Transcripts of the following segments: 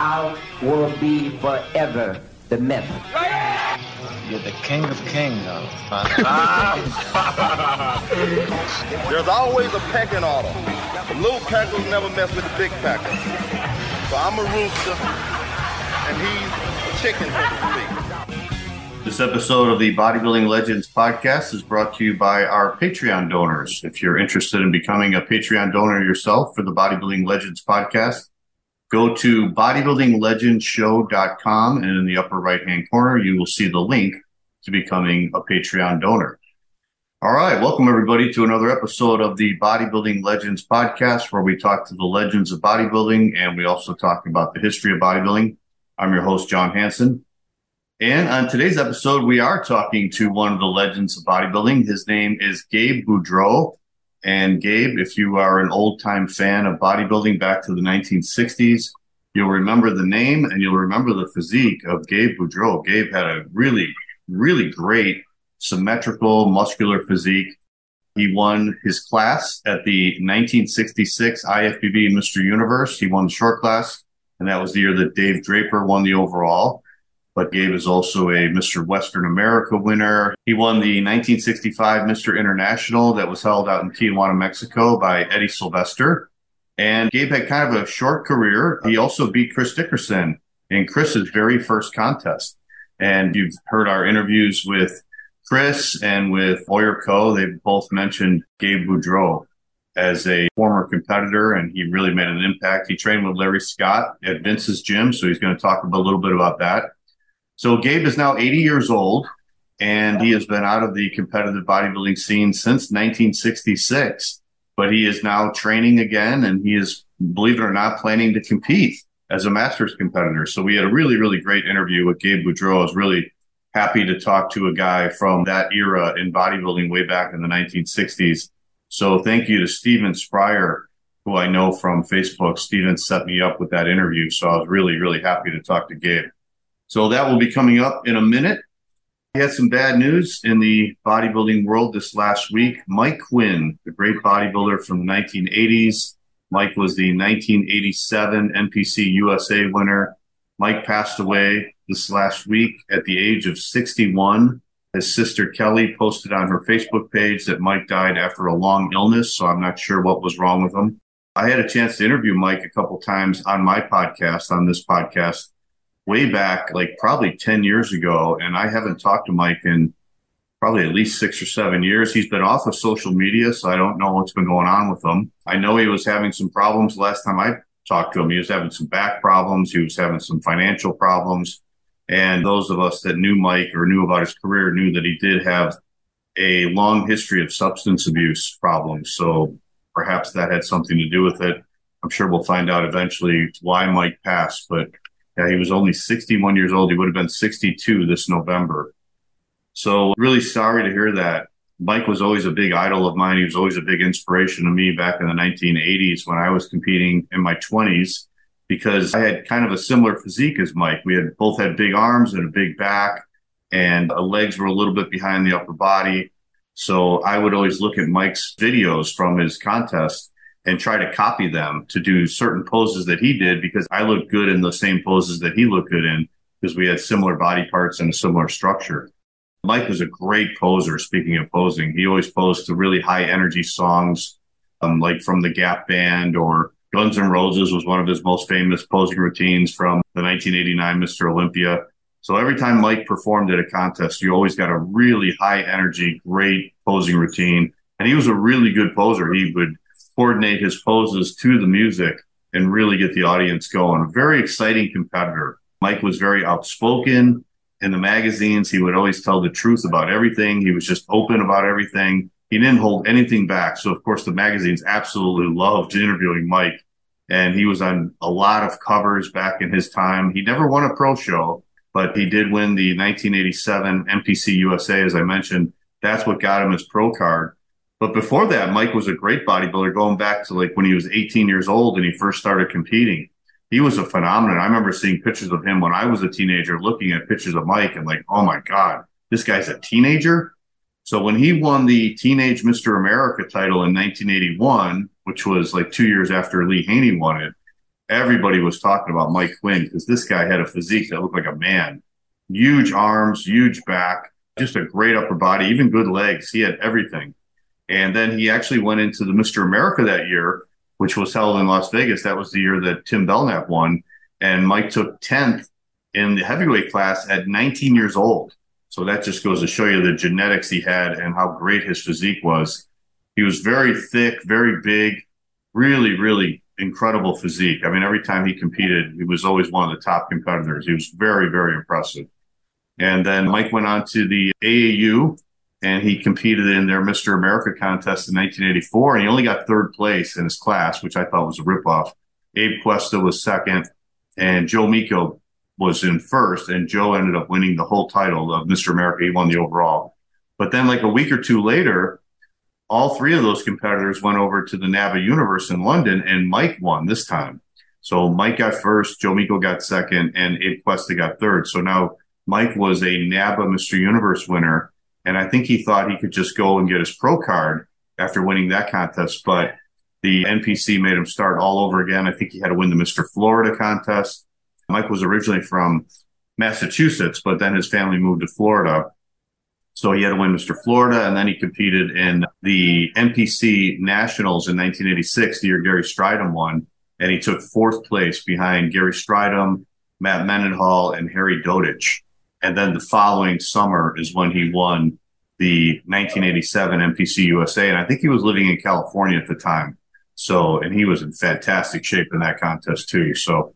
I will be forever the myth. You're the king of kings, There's always a pecking order. The little peckers never mess with the big peckers. So I'm a rooster, and he's a chicken, so to speak. This episode of the Bodybuilding Legends podcast is brought to you by our Patreon donors. If you're interested in becoming a Patreon donor yourself for the Bodybuilding Legends podcast, go to bodybuildinglegendshow.com and in the upper right hand corner, you will see the link to becoming a Patreon donor. All right. Welcome everybody to another episode of the Bodybuilding Legends podcast, where we talk to the legends of bodybuilding and we also talk about the history of bodybuilding. I'm your host, John Hanson. And on today's episode, we are talking to one of the legends of bodybuilding. His name is Gabe Boudreaux. And Gabe, if you are an old time fan of bodybuilding back to the 1960s, you'll remember the name and you'll remember the physique of Gabe Boudreaux. Gabe had a really, really great symmetrical muscular physique. He won his class at the 1966 IFBB Mr. Universe. He won the short class, and that was the year that Dave Draper won the overall but Gabe is also a Mr. Western America winner. He won the 1965 Mr. International that was held out in Tijuana, Mexico by Eddie Sylvester. And Gabe had kind of a short career. He also beat Chris Dickerson in Chris's very first contest. And you've heard our interviews with Chris and with Boyer Coe. They've both mentioned Gabe Boudreaux as a former competitor, and he really made an impact. He trained with Larry Scott at Vince's gym, so he's going to talk a little bit about that. So Gabe is now 80 years old and he has been out of the competitive bodybuilding scene since 1966. But he is now training again and he is, believe it or not, planning to compete as a masters competitor. So we had a really, really great interview with Gabe Boudreaux. I was really happy to talk to a guy from that era in bodybuilding way back in the 1960s. So thank you to Steven Spryer, who I know from Facebook. Steven set me up with that interview. So I was really, really happy to talk to Gabe. So that will be coming up in a minute. We had some bad news in the bodybuilding world this last week. Mike Quinn, the great bodybuilder from the 1980s. Mike was the 1987 NPC USA winner. Mike passed away this last week at the age of 61. His sister Kelly posted on her Facebook page that Mike died after a long illness, so I'm not sure what was wrong with him. I had a chance to interview Mike a couple times on my podcast, on this podcast, way back, like probably 10 years ago. And I haven't talked to Mike in probably at least six or seven years. He's been off of social media, so I don't know what's been going on with him. I know he was having some problems last time I talked to him. He was having some back problems, he was having some financial problems. And those of us that knew Mike or knew about his career knew that he did have a long history of substance abuse problems. So perhaps that had something to do with it. I'm sure we'll find out eventually why Mike passed, but yeah, he was only 61 years old. He would have been 62 this November. So really sorry to hear that. Mike was always a big idol of mine. He was always a big inspiration to me back in the 1980s when I was competing in my 20s because I had kind of a similar physique as Mike. We had both had big arms and a big back and legs were a little bit behind the upper body. So I would always look at Mike's videos from his contest and try to copy them to do certain poses that he did because I looked good in the same poses that he looked good in because we had similar body parts and a similar structure. Mike was a great poser. Speaking of posing, he always posed to really high energy songs, um, like from the Gap Band or Guns N' Roses was one of his most famous posing routines from the 1989 Mr. Olympia. So every time Mike performed at a contest, you always got a really high energy, great posing routine. And he was a really good poser. He would coordinate his poses to the music and really get the audience going. A very exciting competitor. Mike was very outspoken in the magazines. He would always tell the truth about everything. He was just open about everything. He didn't hold anything back. So of course the magazines absolutely loved interviewing Mike and he was on a lot of covers back in his time. He never won a pro show, but he did win the 1987 NPC USA, as I mentioned. That's what got him his pro card. But before that, Mike was a great bodybuilder going back to like when he was 18 years old and he first started competing. He was a phenomenon. I remember seeing pictures of him when I was a teenager, looking at pictures of Mike and like, oh my God, this guy's a teenager. So when he won the Teenage Mr. America title in 1981, which was like two years after Lee Haney won it, everybody was talking about Mike Quinn because this guy had a physique that looked like a man. Huge arms, huge back, just a great upper body, even good legs. He had everything. And then he actually went into the Mr. America that year, which was held in Las Vegas. That was the year that Tim Belknap won. And Mike took 10th in the heavyweight class at 19 years old. So that just goes to show you the genetics he had and how great his physique was. He was very thick, very big, really, really incredible physique. I mean, every time he competed, he was always one of the top competitors. He was very, very impressive. And then Mike went on to the AAU and he competed in their Mr. America contest in 1984. And he only got third place in his class, which I thought was a ripoff. Abe Cuesta was second and Joe Meeko was in first. And Joe ended up winning the whole title of Mr. America. He won the overall. But then like a week or two later, all three of those competitors went over to the NABBA Universe in London, and Mike won this time. So Mike got first, Joe Meeko got second, and Abe Cuesta got third. So now Mike was a NABBA Mr. Universe winner, and I think he thought he could just go and get his pro card after winning that contest, but the NPC made him start all over again. I think he had to win the Mr. Florida contest. Mike was originally from Massachusetts, but then his family moved to Florida so he had to win Mr. Florida, and then he competed in the NPC Nationals in 1986, the year Gary Strydom won, and he took fourth place behind Gary Strydom, Matt Mendenhall, and Harry Dodich. And then the following summer is when he won the 1987 NPC USA, and I think he was living in California at the time. So, and he was in fantastic shape in that contest too. So,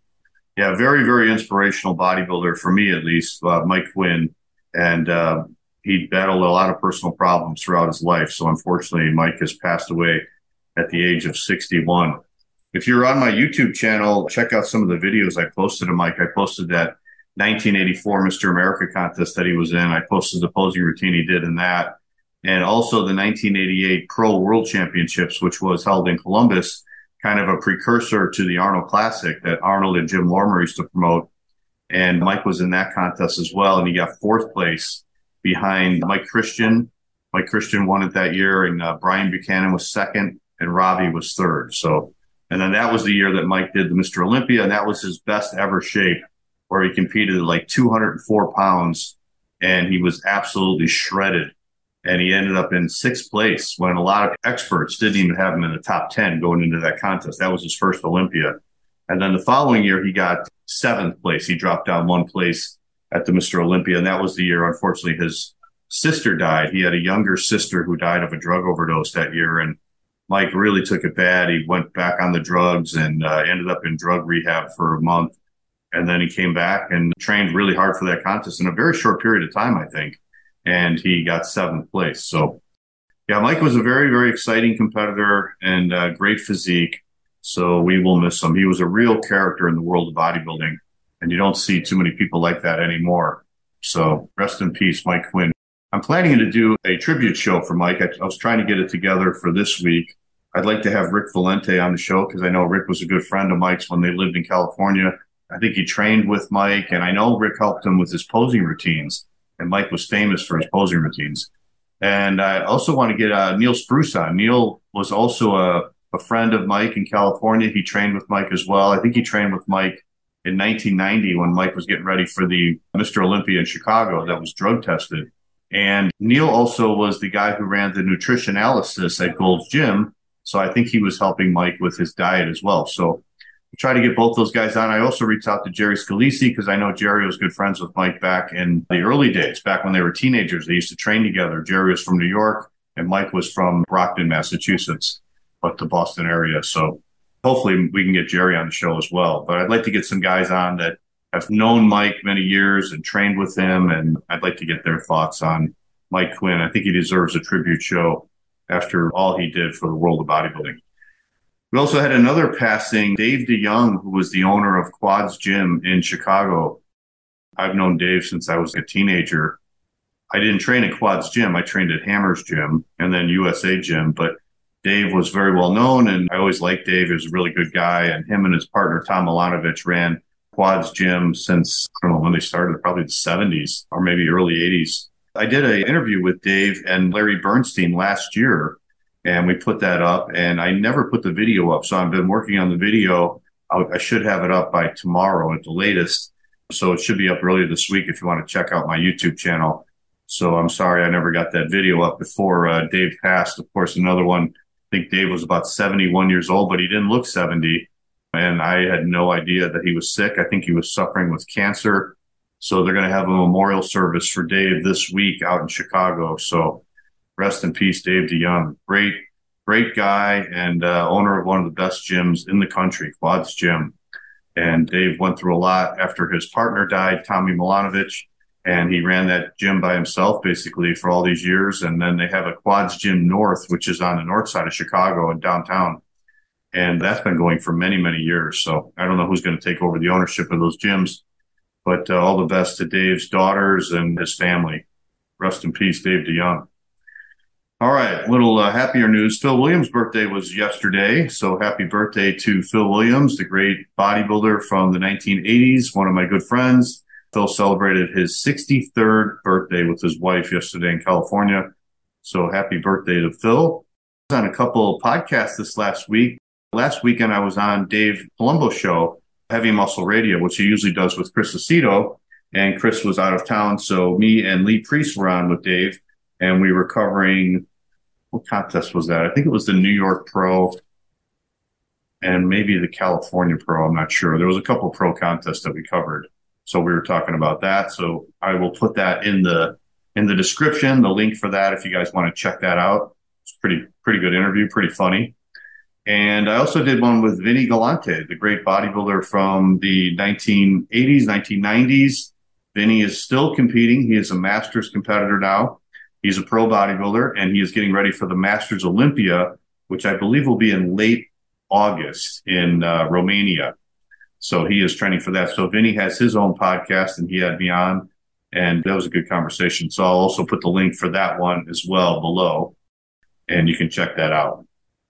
yeah, very, very inspirational bodybuilder for me at least, uh, Mike Quinn. And uh, he battled a lot of personal problems throughout his life. So unfortunately, Mike has passed away at the age of 61. If you're on my YouTube channel, check out some of the videos I posted of Mike. I posted that 1984 Mr. America contest that he was in. I posted the posing routine he did in that. And also the 1988 Pro World Championships, which was held in Columbus, kind of a precursor to the Arnold Classic that Arnold and Jim Lorimer used to promote. And Mike was in that contest as well. And he got fourth place behind Mike Christian. Mike Christian won it that year, and uh, Brian Buchanan was second, and Robbie was third. So, and then that was the year that Mike did the Mr. Olympia, and that was his best ever shape, where he competed at like 204 pounds, and he was absolutely shredded. And he ended up in sixth place when a lot of experts didn't even have him in the top 10 going into that contest. That was his first Olympia. And then the following year, he got seventh place. He dropped down one place at the Mr. Olympia. And that was the year, unfortunately, his sister died. He had a younger sister who died of a drug overdose that year. And Mike really took it bad. He went back on the drugs and uh, ended up in drug rehab for a month. And then he came back and trained really hard for that contest in a very short period of time, I think. And he got seventh place. So, yeah, Mike was a very, very exciting competitor and uh, great physique. So we will miss him. He was a real character in the world of bodybuilding and you don't see too many people like that anymore. So rest in peace, Mike Quinn. I'm planning to do a tribute show for Mike. I, I was trying to get it together for this week. I'd like to have Rick Valente on the show because I know Rick was a good friend of Mike's when they lived in California. I think he trained with Mike, and I know Rick helped him with his posing routines. And Mike was famous for his posing routines. And I also want to get uh, Neil Spruce on. Neil was also a, a friend of Mike in California. He trained with Mike as well. I think he trained with Mike in 1990 when Mike was getting ready for the Mr. Olympia in Chicago that was drug tested. And Neil also was the guy who ran the nutrition analysis at Gold's Gym. So I think he was helping Mike with his diet as well. So try to get both those guys on. I also reached out to Jerry Scalisi because I know Jerry was good friends with Mike back in the early days, back when they were teenagers. They used to train together. Jerry was from New York and Mike was from Brockton, Massachusetts, but the Boston area. So hopefully we can get Jerry on the show as well. But I'd like to get some guys on that have known Mike many years and trained with him, and I'd like to get their thoughts on Mike Quinn. I think he deserves a tribute show after all he did for the world of bodybuilding. We also had another passing, Dave DeYoung, who was the owner of Quads Gym in Chicago. I've known Dave since I was a teenager. I didn't train at Quads Gym. I trained at Hammers Gym and then USA Gym, but Dave was very well known, and I always liked Dave. He was a really good guy, and him and his partner Tom Milanovich ran Quads Gym since I don't know when they started, probably the 70s or maybe early 80s. I did an interview with Dave and Larry Bernstein last year, and we put that up. And I never put the video up, so I've been working on the video. I'll, I should have it up by tomorrow at the latest. So it should be up earlier this week if you want to check out my YouTube channel. So I'm sorry I never got that video up before uh, Dave passed. Of course, another one. I think Dave was about 71 years old, but he didn't look 70. And I had no idea that he was sick. I think he was suffering with cancer. So they're going to have a memorial service for Dave this week out in Chicago. So rest in peace, Dave DeYoung. Great, great guy and uh, owner of one of the best gyms in the country, Quads Gym. And Dave went through a lot after his partner died, Tommy Milanovich, and he ran that gym by himself basically for all these years. And then they have a Quads Gym North, which is on the north side of Chicago and downtown. And that's been going for many, many years. So I don't know who's going to take over the ownership of those gyms, but uh, all the best to Dave's daughters and his family. Rest in peace, Dave DeYoung. All right, little uh, happier news. Phil Williams' birthday was yesterday, so happy birthday to Phil Williams, the great bodybuilder from the 1980s, one of my good friends. Phil celebrated his 63rd birthday with his wife yesterday in California. So happy birthday to Phil. On a couple podcasts this last week. Last weekend, I was on Dave Palumbo's show, Heavy Muscle Radio, which he usually does with Chris Aceto. And Chris was out of town. So me and Lee Priest were on with Dave, and we were covering what contest was that? I think it was the New York Pro and maybe the California Pro. I'm not sure. There was a couple pro contests that we covered. So we were talking about that. So I will put that in the in the description, the link for that if you guys want to check that out. It's pretty pretty good interview, pretty funny. And I also did one with Vinny Galante, the great bodybuilder from the 1980s, 1990s. Vinny is still competing. He is a masters competitor now. He's a pro bodybuilder and he is getting ready for the Masters Olympia, which I believe will be in late August in uh, Romania. So he is training for that. So Vinny has his own podcast and he had me on and that was a good conversation. So I'll also put the link for that one as well below and you can check that out.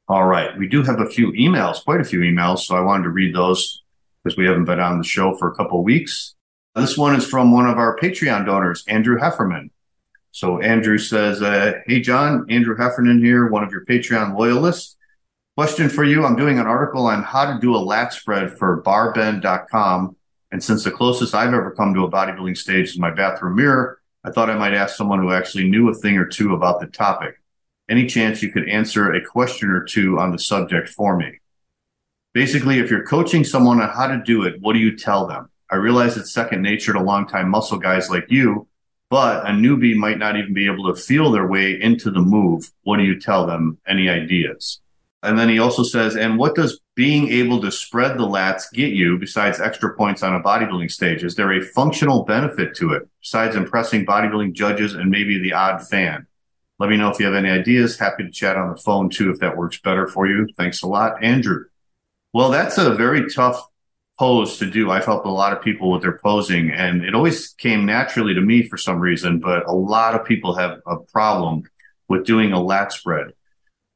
All right. We do have a few emails, quite a few emails. So I wanted to read those because we haven't been on the show for a couple of weeks. This one is from one of our Patreon donors, Andrew Heffernan. So Andrew says, uh, Hey, John, Andrew Heffernan here, one of your Patreon loyalists. Question for you. I'm doing an article on how to do a lat spread for barbend.com. And since the closest I've ever come to a bodybuilding stage is my bathroom mirror, I thought I might ask someone who actually knew a thing or two about the topic. Any chance you could answer a question or two on the subject for me? Basically, if you're coaching someone on how to do it, what do you tell them? I realize it's second nature to longtime muscle guys like you, but a newbie might not even be able to feel their way into the move. What do you tell them? Any ideas? And then he also says, and what does being able to spread the lats get you besides extra points on a bodybuilding stage? Is there a functional benefit to it besides impressing bodybuilding judges and maybe the odd fan? Let me know if you have any ideas. Happy to chat on the phone too if that works better for you. Thanks a lot, Andrew. Well, that's a very tough pose to do. I've helped a lot of people with their posing, and it always came naturally to me for some reason. But a lot of people have a problem with doing a lat spread.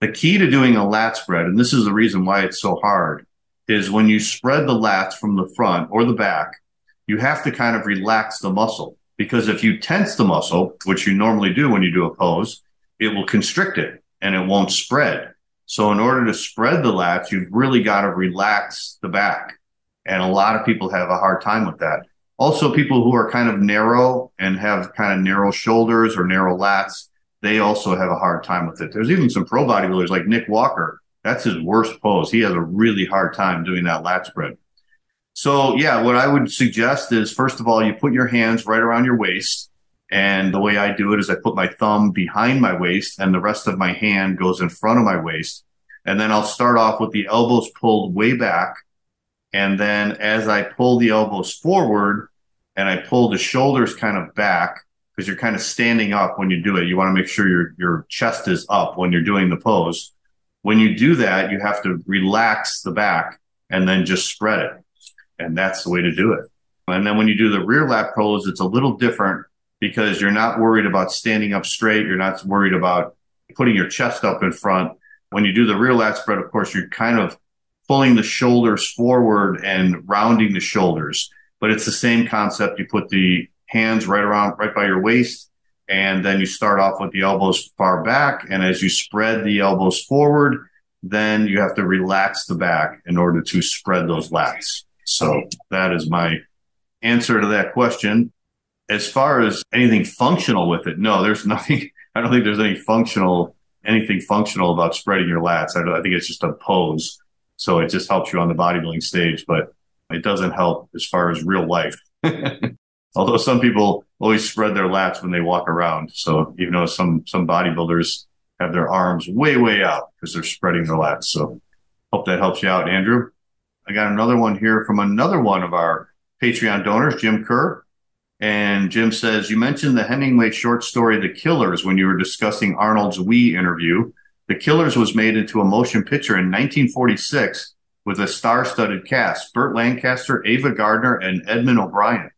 The key to doing a lat spread, and this is the reason why it's so hard, is when you spread the lats from the front or the back, you have to kind of relax the muscle because if you tense the muscle, which you normally do when you do a pose, it will constrict it and it won't spread. So in order to spread the lats, you've really got to relax the back. And a lot of people have a hard time with that. Also, people who are kind of narrow and have kind of narrow shoulders or narrow lats, they also have a hard time with it. There's even some pro bodybuilders like Nick Walker. That's his worst pose. He has a really hard time doing that lat spread. So, yeah, what I would suggest is first of all, you put your hands right around your waist. And the way I do it is I put my thumb behind my waist and the rest of my hand goes in front of my waist. And then I'll start off with the elbows pulled way back and then as I pull the elbows forward and I pull the shoulders kind of back, because you're kind of standing up when you do it, you want to make sure your, your chest is up when you're doing the pose. When you do that, you have to relax the back and then just spread it. And that's the way to do it. And then when you do the rear lat pose, it's a little different because you're not worried about standing up straight. You're not worried about putting your chest up in front. When you do the rear lat spread, of course, you're kind of pulling the shoulders forward and rounding the shoulders. But it's the same concept. You put the hands right around, right by your waist, and then you start off with the elbows far back. And as you spread the elbows forward, then you have to relax the back in order to spread those lats. So that is my answer to that question. As far as anything functional with it, no, there's nothing. I don't think there's any functional anything functional about spreading your lats. I, I think it's just a pose. So it just helps you on the bodybuilding stage, but it doesn't help as far as real life. Although some people always spread their lats when they walk around. So even though some some bodybuilders have their arms way, way out because they're spreading their lats. So hope that helps you out, Andrew. I got another one here from another one of our Patreon donors, Jim Kerr. And Jim says, You mentioned the Hemingway short story, The Killers, when you were discussing Arnold's We interview. The Killers was made into a motion picture in 1946 with a star studded cast Burt Lancaster, Ava Gardner, and Edmund O'Brien.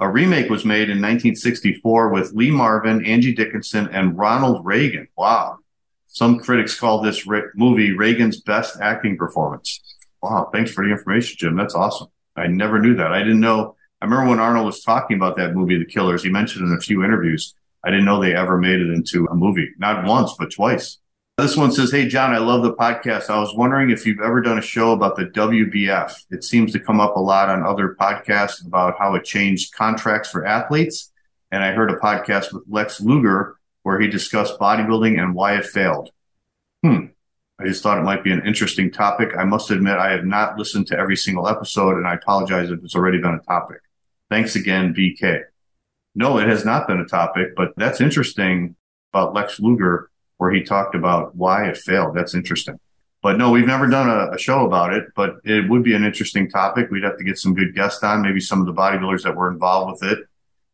A remake was made in 1964 with Lee Marvin, Angie Dickinson, and Ronald Reagan. Wow. Some critics call this movie Reagan's best acting performance. Wow. Thanks for the information, Jim. That's awesome. I never knew that. I didn't know I remember when Arnold was talking about that movie, The Killers, he mentioned in a few interviews. I didn't know they ever made it into a movie, not once, but twice. This one says, Hey, John, I love the podcast. I was wondering if you've ever done a show about the WBF. It seems to come up a lot on other podcasts about how it changed contracts for athletes. And I heard a podcast with Lex Luger where he discussed bodybuilding and why it failed. Hmm. I just thought it might be an interesting topic. I must admit, I have not listened to every single episode, and I apologize if it's already been a topic. Thanks again, BK. No, it has not been a topic, but that's interesting about Lex Luger, where he talked about why it failed. That's interesting. But no, we've never done a, a, show about it, but it would be an interesting topic. We'd have to get some good guests on, maybe some of the bodybuilders that were involved with it.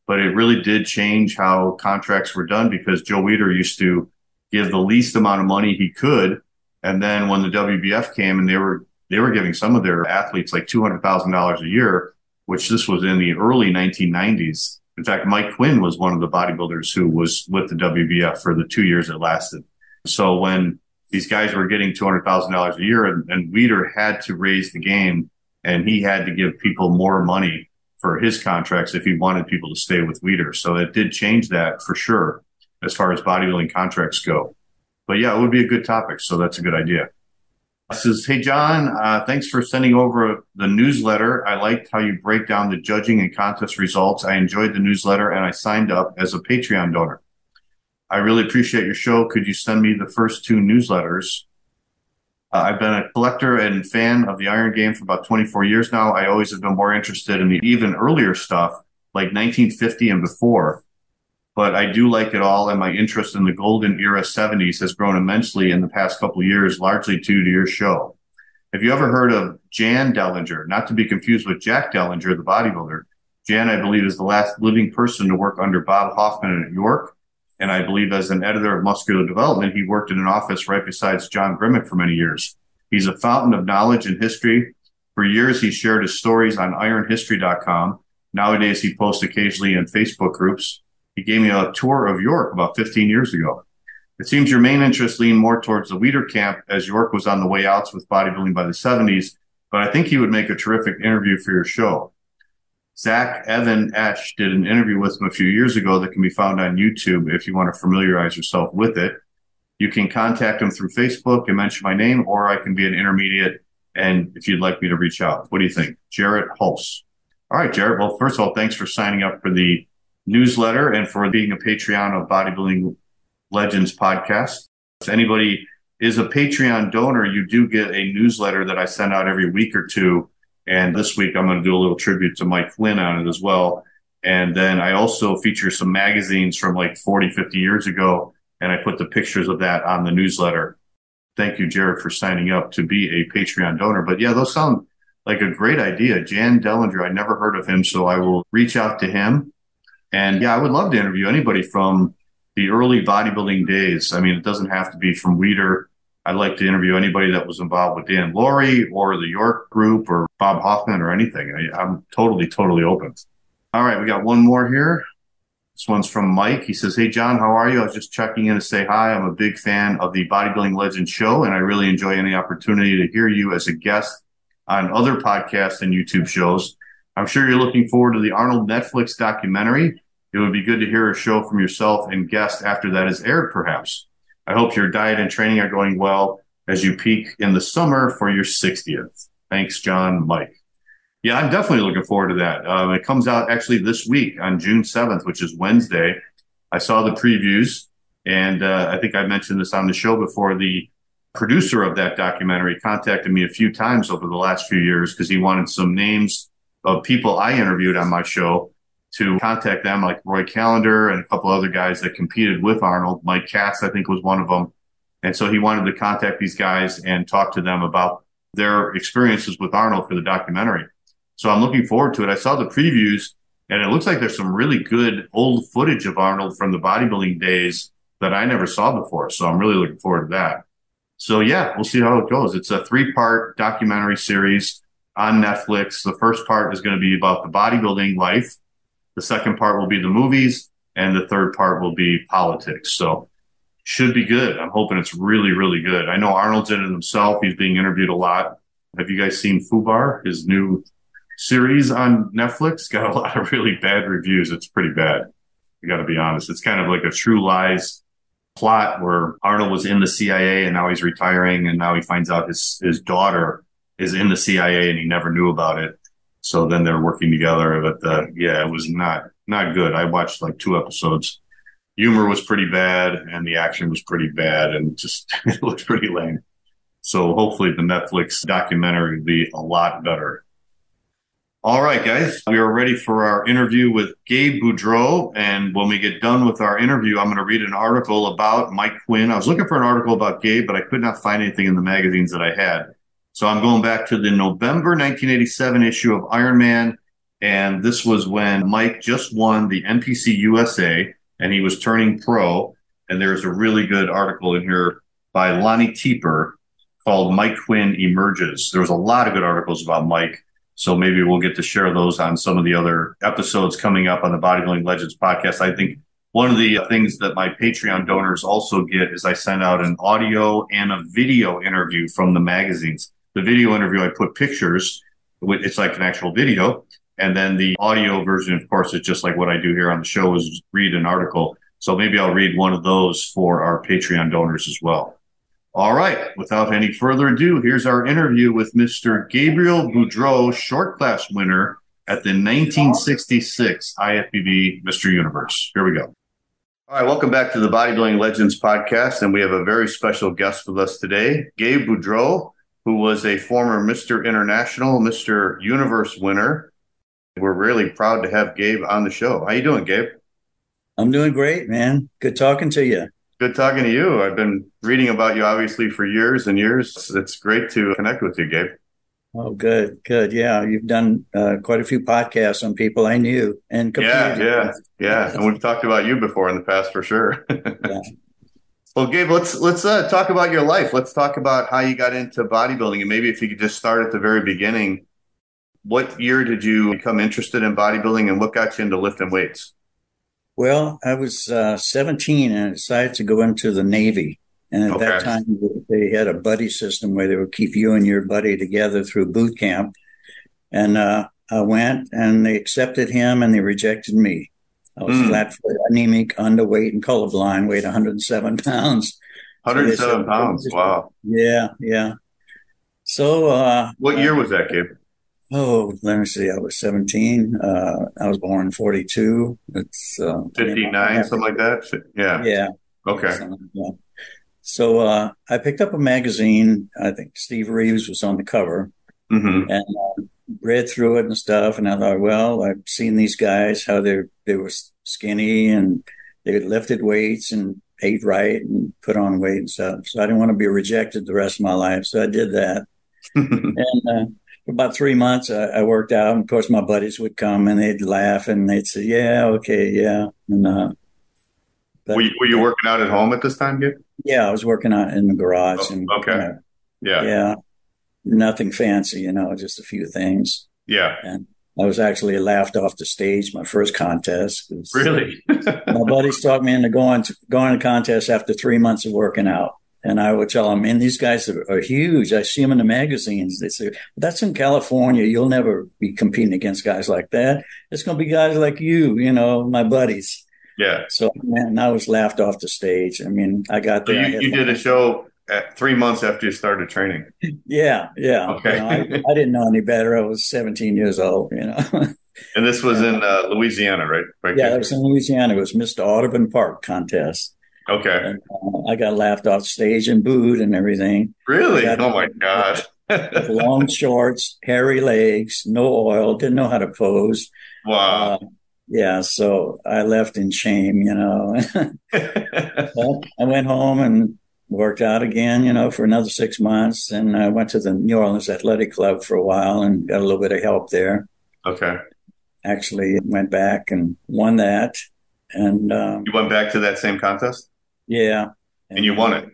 But it really did change how contracts were done because Joe Weider used to give the least amount of money he could. And then when the WBF came and they were, they were giving some of their athletes like $200,000 a year, which this was in the early 1990s. In fact, Mike Quinn was one of the bodybuilders who was with the WBF for the two years it lasted. So when these guys were getting $200,000 a year and, and Weider had to raise the game and he had to give people more money for his contracts if he wanted people to stay with Weider. So it did change that for sure as far as bodybuilding contracts go. But yeah, it would be a good topic. So that's a good idea says, Hey, John, uh, thanks for sending over the newsletter. I liked how you break down the judging and contest results. I enjoyed the newsletter and I signed up as a Patreon donor. I really appreciate your show. Could you send me the first two newsletters? Uh, I've been a collector and fan of the Iron Game for about 24 years now. I always have been more interested in the even earlier stuff, like 1950 and before but I do like it all. And my interest in the golden era 70s has grown immensely in the past couple of years, largely due to your show. Have you ever heard of Jan Dellinger? Not to be confused with Jack Dellinger, the bodybuilder. Jan, I believe, is the last living person to work under Bob Hoffman at York. And I believe as an editor of muscular development, he worked in an office right beside John Grimek for many years. He's a fountain of knowledge and history. For years, he shared his stories on ironhistory.com. Nowadays, he posts occasionally in Facebook groups. He gave me a tour of York about 15 years ago. It seems your main interest leaned more towards the Weider camp as York was on the way outs with bodybuilding by the 70s, but I think he would make a terrific interview for your show. Zach Even-Esh did an interview with him a few years ago that can be found on YouTube if you want to familiarize yourself with it. You can contact him through Facebook and mention my name, or I can be an intermediate. And if you'd like me to reach out, what do you think? Jarrett Hulse. All right, Jarrett. Well, first of all, thanks for signing up for the newsletter and for being a Patreon of Bodybuilding Legends podcast. If anybody is a Patreon donor, you do get a newsletter that I send out every week or two. And this week I'm going to do a little tribute to Mike Quinn on it as well. And then I also feature some magazines from like 40, 50 years ago. And I put the pictures of that on the newsletter. Thank you, Jared, for signing up to be a Patreon donor. But yeah, those sound like a great idea. Jan Dellinger, I never heard of him, so I will reach out to him and yeah, I would love to interview anybody from the early bodybuilding days. I mean, it doesn't have to be from Weider. I'd like to interview anybody that was involved with Dan Lurie or the York group or Bob Hoffman or anything. I, I'm totally, totally open. All right, we got one more here. This one's from Mike. He says, Hey, John, how are you? I was just checking in to say hi. I'm a big fan of the Bodybuilding Legends show, and I really enjoy any opportunity to hear you as a guest on other podcasts and YouTube shows. I'm sure you're looking forward to the Arnold Netflix documentary. It would be good to hear a show from yourself and guest after that is aired, perhaps. I hope your diet and training are going well. as you peak in the summer for your 60th. Thanks, John, Mike. Yeah, I'm definitely looking forward to that. Um, it comes out actually this week on June 7th, which is Wednesday. I saw the previews, and uh, I think I mentioned this on the show before. The producer of that documentary contacted me a few times over the last few years because he wanted some names of people I interviewed on my show to contact them, like Roy Callender and a couple other guys that competed with Arnold. Mike Katz, I think, was one of them. And so he wanted to contact these guys and talk to them about their experiences with Arnold for the documentary. So I'm looking forward to it. I saw the previews and it looks like there's some really good old footage of Arnold from the bodybuilding days that I never saw before. So I'm really looking forward to that. So yeah, we'll see how it goes. It's a three part documentary series on Netflix. The first part is going to be about the bodybuilding life. The second part will be the movies and the third part will be politics. So should be good. I'm hoping it's really, really good. I know Arnold's in it himself. He's being interviewed a lot. Have you guys seen Fubar, his new series on Netflix? Got a lot of really bad reviews. It's pretty bad. You got to be honest. It's kind of like a true lies plot where Arnold was in the CIA and now he's retiring and now he finds out his his daughter is in the CIA and he never knew about it. So then they're working together. But uh, yeah, it was not not good. I watched like two episodes. Humor was pretty bad and the action was pretty bad and just it looked pretty lame. So hopefully the Netflix documentary will be a lot better. All right, guys, we are ready for our interview with Gabe Boudreaux. And when we get done with our interview, I'm going to read an article about Mike Quinn. I was looking for an article about Gabe, but I could not find anything in the magazines that I had. So I'm going back to the November 1987 issue of Iron Man. And this was when Mike just won the NPC USA and he was turning pro. And there's a really good article in here by Lonnie Teper called Mike Quinn Emerges. There was a lot of good articles about Mike. So maybe we'll get to share those on some of the other episodes coming up on the Bodybuilding Legends podcast. I think one of the things that my Patreon donors also get is I send out an audio and a video interview from the magazines. The video interview, I put pictures. It's like an actual video. And then the audio version, of course, is just like what I do here on the show is read an article. So maybe I'll read one of those for our Patreon donors as well. All right. Without any further ado, here's our interview with Mr. Gabriel Boudreaux, short class winner at the 1966 IFBB Mr. Universe. Here we go. All right. Welcome back to the Bodybuilding Legends podcast. And we have a very special guest with us today, Gabe Boudreaux, who was a former Mr. International, Mr. Universe winner. We're really proud to have Gabe on the show. How you doing, Gabe? I'm doing great, man. Good talking to you. Good talking to you. I've been reading about you obviously for years and years. It's great to connect with you, Gabe. Oh, good, good. Yeah, you've done uh, quite a few podcasts on people I knew and yeah, yeah, yeah. and we've talked about you before in the past for sure. yeah. Well, Gabe, let's let's uh, talk about your life. Let's talk about how you got into bodybuilding, and maybe if you could just start at the very beginning. What year did you become interested in bodybuilding, and what got you into lifting weights? Well, I was uh, 17 and I decided to go into the Navy. And at okay. that time, they had a buddy system where they would keep you and your buddy together through boot camp. And uh, I went and they accepted him and they rejected me. I was mm. flat foot, anemic, underweight, and colorblind, weighed 107 pounds. 107 so said, pounds. Wow. Yeah, yeah. So, uh, what year was that, Gabe? Oh, let me see. I was 17. Uh, I was born in 42. It's uh, 59, something like that. Yeah. Yeah. Okay. Like so uh, I picked up a magazine. I think Steve Reeves was on the cover mm-hmm. and uh, read through it and stuff. And I thought, well, I've seen these guys, how they they were skinny and they lifted weights and ate right and put on weight and stuff. So I didn't want to be rejected the rest of my life. So I did that. and uh, for about three months, I, I, worked out. And of course, my buddies would come and they'd laugh and they'd say, "Yeah, okay, yeah." And uh, but, were, you, were you working out at home at this time, Gabe? Yeah, I was working out in the garage. Oh, and, okay. You know, yeah. Yeah. Nothing fancy, you know, just a few things. Yeah. And I was actually laughed off the stage my first contest. Uh, really? my buddies talked me into going to going to contest after three months of working out. And I would tell them, and these guys are, are, huge. I see them in the magazines. They say, that's in California. You'll never be competing against guys like that. It's going to be guys like you, you know, my buddies. Yeah. So, man, I was laughed off the stage. I mean, I got there. So you, you did a show at three months after you started training. Yeah, yeah. Okay. You know, I, I, didn't know any better. I was 17 years old, you know. and this was in uh, Louisiana, right? right yeah, it was in Louisiana. It was Mr. Audubon Park contest. Okay. And, uh, I got laughed off stage and booed and everything. Really? Oh my god! long shorts, hairy legs, no oil, didn't know how to pose. Wow. Uh, yeah, so I left in shame, you know. I went home and worked out again, you know, for another six months. And I went to the New Orleans Athletic Club for a while and got a little bit of help there. Okay. Actually went back and won that. And um, you went back to that same contest? Yeah. And, and you won it?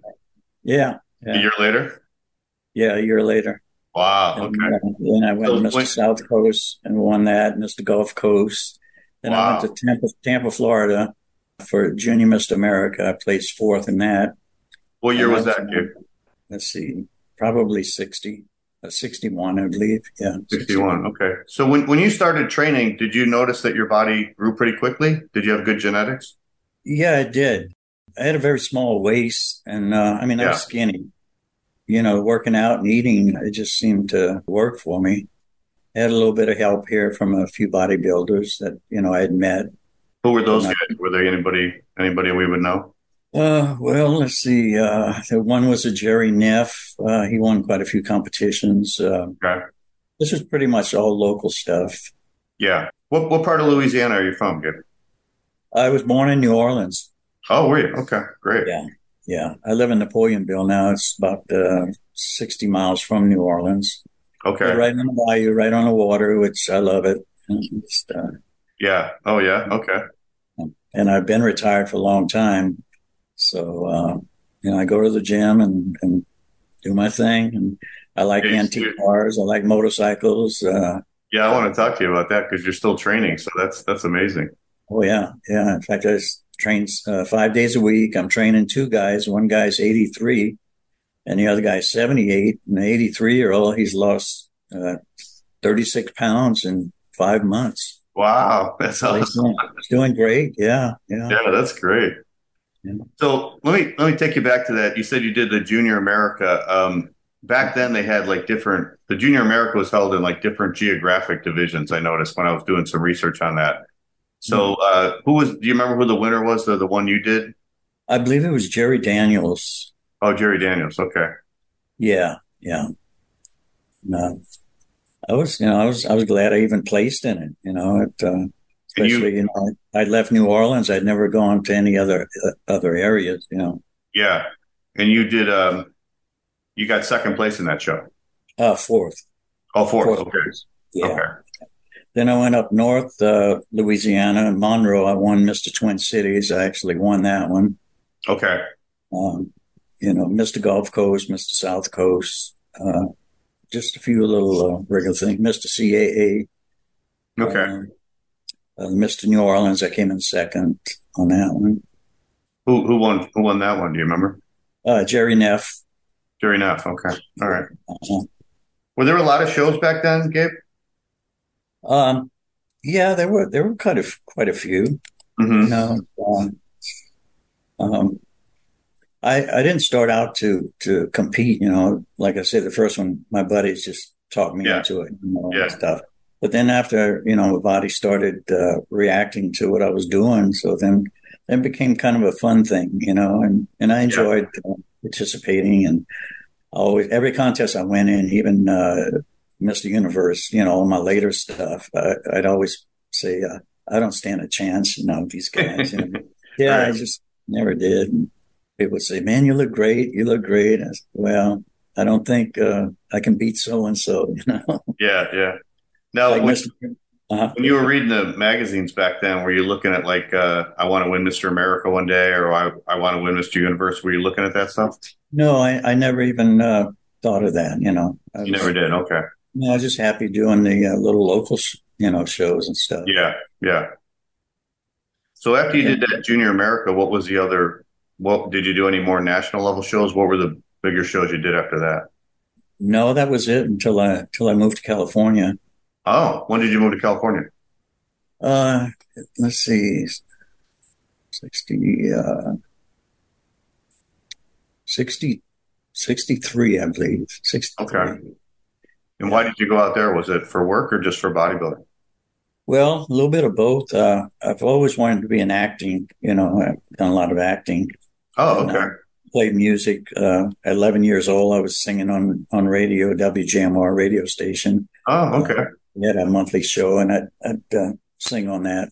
Yeah, yeah. A year later? Yeah, a year later. Wow. Okay. And, uh, then I went so, to Mr. When, South Coast and won that, Mr. Gulf Coast. Then wow. I went to Tampa, Tampa, Florida for Junior Mr. America. I placed fourth in that. What year was that, kid? Let's see, probably 60, uh, 61, I believe. Yeah. 61. Okay. So when, when you started training, did you notice that your body grew pretty quickly? Did you have good genetics? Yeah, I did. I had a very small waist and, uh, I mean, I was skinny. You know, working out and eating, it just seemed to work for me. I had a little bit of help here from a few bodybuilders that, you know, I had met. Who were those guys? Were there anybody, anybody we would know? Uh, well, let's see. Uh, one was a Jerry Neff. Uh, he won quite a few competitions. Uh, okay. This was pretty much all local stuff. Yeah. What what part of Louisiana are you from, Gabe? I was born in New Orleans. Oh, were you? Okay, great. Yeah, yeah. I live in Napoleonville now. It's about uh, sixty miles from New Orleans. Okay. right on the bayou, right on the water, which I love it. Just, uh, yeah. Oh, yeah. Okay. And I've been retired for a long time. So, uh, you know, I go to the gym and, and do my thing. And I like yeah, antique cars. I like motorcycles. Uh, yeah, I want to talk to you about that because you're still training. So that's that's amazing. Oh yeah, yeah. In fact, I train uh, five days a week. I'm training two guys. One guy's 83, and the other guy's 78. And the 83 year old, he's lost uh, 36 pounds in five months. Wow, that's awesome. He's doing great. Yeah, yeah. Yeah, that's great. So let me let me take you back to that. You said you did the Junior America. Um, back then, they had like different. The Junior America was held in like different geographic divisions. I noticed when I was doing some research on that. So, hmm. uh, who was? Do you remember who the winner was? The the one you did? I believe it was Jerry Daniels. Oh, Jerry Daniels. Okay. Yeah, yeah. No, I was, you know, I was, I was glad I even placed in it. You know, it, uh, especially you, you, know I'd left New Orleans. I'd never gone to any other uh, other areas. You know. Yeah, and you did. Um, you got second place in that show. Uh, fourth. Oh, fourth. fourth okay. Yeah. Okay. Then I went up north, uh, Louisiana, Monroe. I won Mr. Twin Cities. I actually won that one. Okay. Um, you know, Mr. Gulf Coast, Mr. South Coast, uh, just a few little uh, regular things. Mr. CAA. Okay. Um, uh, Mr. New Orleans. I came in second on that one. Who who won? Who won that one? Do you remember? Uh, Jerry Neff. Jerry Neff. Okay. All right. uh-huh. Were there a lot of shows back then, Gabe? Um, yeah, there were there were quite a quite a few. Mm-hmm. You know, um, um, I I didn't start out to to compete. You know, like I said, the first one, my buddies just talked me yeah. into it. You know, yeah. stuff. But then after, you know, my body started uh, reacting to what I was doing, so then it became kind of a fun thing, you know, and, and I enjoyed yeah. uh, participating and always, every contest I went in, even uh, Mr. Universe, you know, all my later stuff, I, would always say, uh, I don't stand a chance, you know, these guys. You know? yeah, right. I just never did. And people would say, man, you look great. You look great. I said, well, I don't think uh, I can beat so and so, you know? Yeah, yeah. Now, like when, uh-huh. when, you were reading the magazines back then, were you looking at like, uh, I want to win Mr. America one day, or I, I want to win Mr. Universe? Were you looking at that stuff? No, I, I never even uh, thought of that. You know, I you never did. Okay. Yeah, I was just happy doing the uh, little local, sh- you know, shows and stuff. Yeah, yeah. So after you yeah. did that Junior America, what was the other? What did you do? Any more national level shows? What were the bigger shows you did after that? No, that was it until I until I moved to California. Oh, when did you move to California? Uh, let's see, 60, uh, 60, 63, I believe. 63. Okay. And why did you go out there? Was it for work or just for bodybuilding? Well, a little bit of both. Uh, I've always wanted to be in acting. You know, I've done a lot of acting. Oh, okay. Uh, played music. Uh, at 11 years old, I was singing on on radio, WJMR radio station. Oh, okay. We had a monthly show, and I'd, I'd uh, sing on that.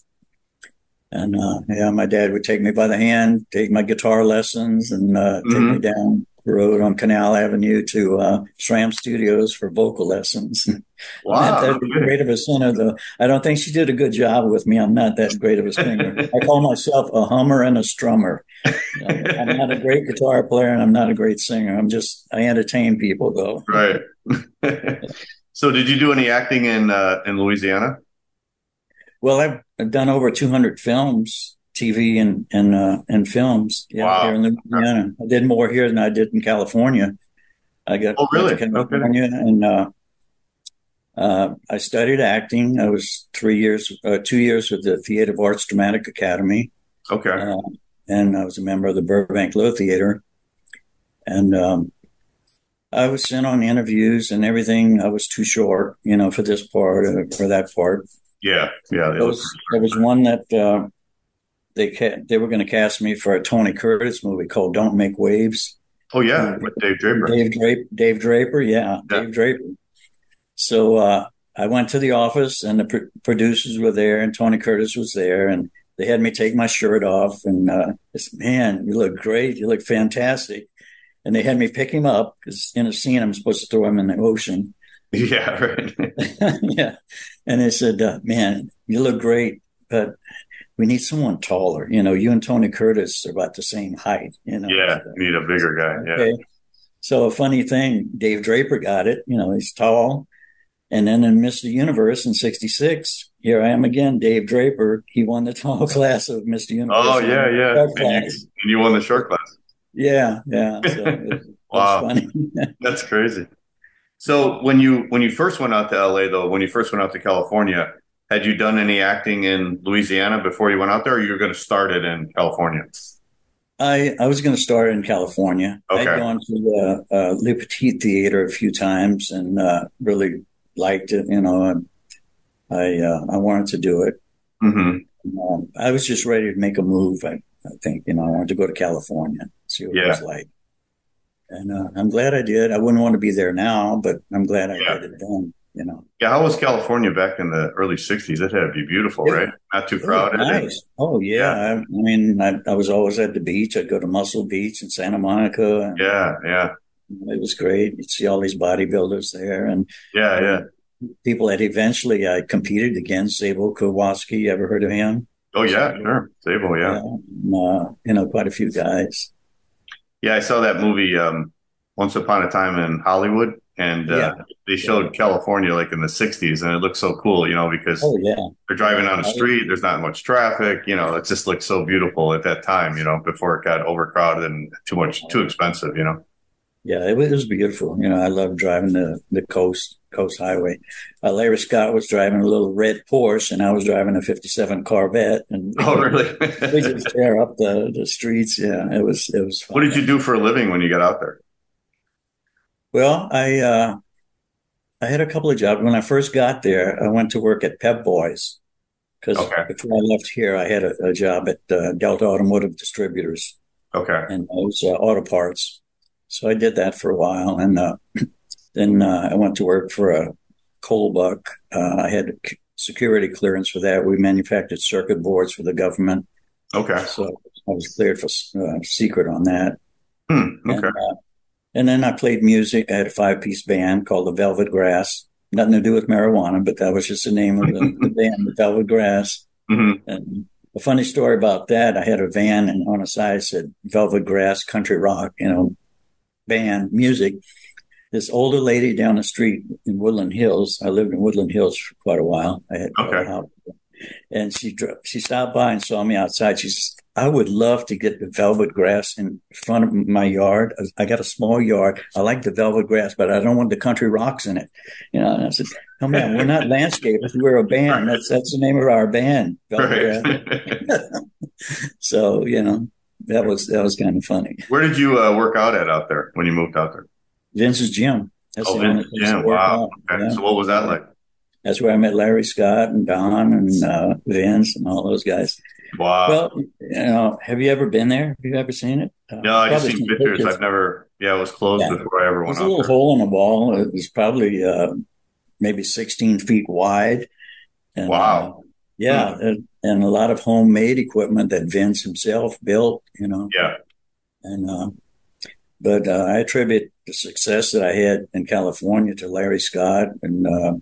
And uh, yeah, my dad would take me by the hand, take my guitar lessons, and uh, mm-hmm. take me mm-hmm. down the road on Canal Avenue to uh, SRAM Studios for vocal lessons. Wow, not that great of a singer, though. I don't think she did a good job with me. I'm not that great of a singer. I call myself a hummer and a strummer. I'm not a great guitar player, and I'm not a great singer. I'm just I entertain people, though. Right. so, did you do any acting in uh, in Louisiana? Well, I've I've done over 200 films, TV and and uh, and films. Yeah, wow. here in Louisiana. I did more here than I did in California. I got oh really California okay. and uh, uh, I studied acting. I was three years, uh, two years with the Theater of Arts Dramatic Academy. Okay, uh, and I was a member of the Burbank Low Theater, and um, I was sent on interviews and everything. I was too short, you know, for this part or for that part. Yeah, yeah. There was, there was one that uh, they ca- they were going to cast me for a Tony Curtis movie called "Don't Make Waves." Oh yeah, uh, with Dave Draper. Dave Draper. Dave Draper. Yeah, yeah. Dave Draper. So uh, I went to the office, and the pr- producers were there, and Tony Curtis was there, and they had me take my shirt off, and uh, said, "Man, you look great. You look fantastic." And they had me pick him up because in a scene I'm supposed to throw him in the ocean. Yeah, right. yeah. And they said, uh, man, you look great, but we need someone taller. You know, you and Tony Curtis are about the same height. You know, yeah, so, need a bigger guy. Okay. Yeah. So a funny thing, Dave Draper got it. You know, he's tall. And then in Mr. Universe in '66, here I am again, Dave Draper. He won the tall class of Mr. Universe. Oh yeah, yeah. And you, and you, won the short class. Yeah, yeah. So it, wow, that's crazy. So when you when you first went out to LA though, when you first went out to California, had you done any acting in Louisiana before you went out there, or you were going to start it in California? I, I was going to start in California. Okay. I'd gone to the uh, Le Petit Theater a few times and uh, really liked it. You know, I uh, I wanted to do it. Mm-hmm. Um, I was just ready to make a move. I, I think you know I wanted to go to California, see what yeah. it was like and uh, I'm glad I did. I wouldn't want to be there now, but I'm glad I yeah. it done. You know. Yeah, how was California back in the early '60s? It had to be beautiful, yeah. right? Not too crowded. Nice. Oh yeah. yeah. I, I, mean, I, I, was always at the beach. I'd go to Muscle Beach in Santa Monica. yeah, yeah. It was great. You'd see all these bodybuilders there, and yeah, yeah. People that eventually I competed against. Zabo Koszewski. You Ever heard of him? Oh yeah, sure. Zabo, yeah. And, uh, you know, quite a few guys. Yeah, I saw that movie um, Once Upon a Time in Hollywood, and uh, yeah. they showed California like in the '60s, and it looked so cool, you know, because oh, yeah. they're driving down the street. There's not much traffic, you know. It just looked so beautiful at that time, you know, before it got overcrowded and too much too expensive, you know. Yeah, it was, it was beautiful. You know, I love driving the the coast coast highway. Uh, Larry Scott was driving a little red Porsche, and I was driving a '57 Corvette. And oh, really? we just tear up the, the streets. Yeah, it was it was. Fun. What did you do for a living when you got out there? Well, I uh, I had a couple of jobs. When I first got there, I went to work at Pep Boys because okay. before I left here, I had a, a job at uh, Delta Automotive Distributors. Okay, and those uh, auto parts. So I did that for a while, and uh, then uh, I went to work for a coal buck. Uh, I had security clearance for that. We manufactured circuit boards for the government. Okay. So I was cleared for uh, secret on that. Hmm, okay. And, uh, and, then I played music. I had a five piece band called the Velvet Grass. Nothing to do with marijuana, but that was just the name of the, the band, the Velvet Grass. Mm-hmm. And a funny story about that, I had a van and on the side said Velvet Grass Country Rock, you know, band music this older lady down the street in Woodland Hills. I lived in Woodland Hills for quite a while. I had okay. a house. And she she stopped by and saw me outside. She says, I would love to get the velvet grass in front of my yard. I got a small yard. I like the velvet grass, but I don't want the country rocks in it. You know, and I said, Come on, we're not landscapers. We're a band. That's that's the name of our band. Velvet right. so, you know, that was that was kind of funny. Where did you uh, work out at out there when you moved out there? Vince's gym. That's oh, Vince's gym. Wow. Okay. Yeah. So what was that like? That's where I met Larry Scott and Don and uh, Vince and all those guys. Wow. Well, you know, have you ever been there? Have you ever seen it? Uh, no, I just seen pictures. pictures. I've never. Yeah, it was closed yeah. before I ever went. There's a little there. hole in the wall. It was probably uh, maybe 16 feet wide. And, wow. Uh, yeah, hmm. and, and, a lot of homemade equipment that Vince himself built. You know. Yeah. And uh, but uh, I attribute the success that I had in California to Larry Scott and uh,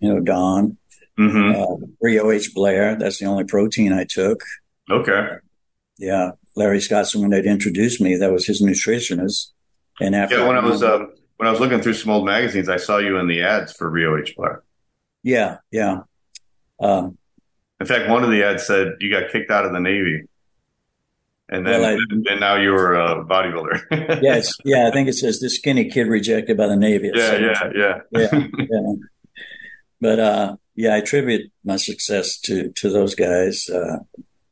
you know Don Mm-hmm. Uh, Rheo H. Blair. That's the only protein I took. Okay. Yeah, Larry Scott's when they'd introduced me. That was his nutritionist. And after yeah, when I was uh, when I was looking through some old magazines, I saw you in the ads for Rheo H. Blair. Yeah, yeah. Um, in fact, one of the ads said you got kicked out of the Navy, and then well, I, and now you were a bodybuilder. yes, yeah. I think it says the skinny kid rejected by the Navy. Yeah, yeah, yeah, yeah, yeah. But uh, yeah, I attribute my success to to those guys. Uh,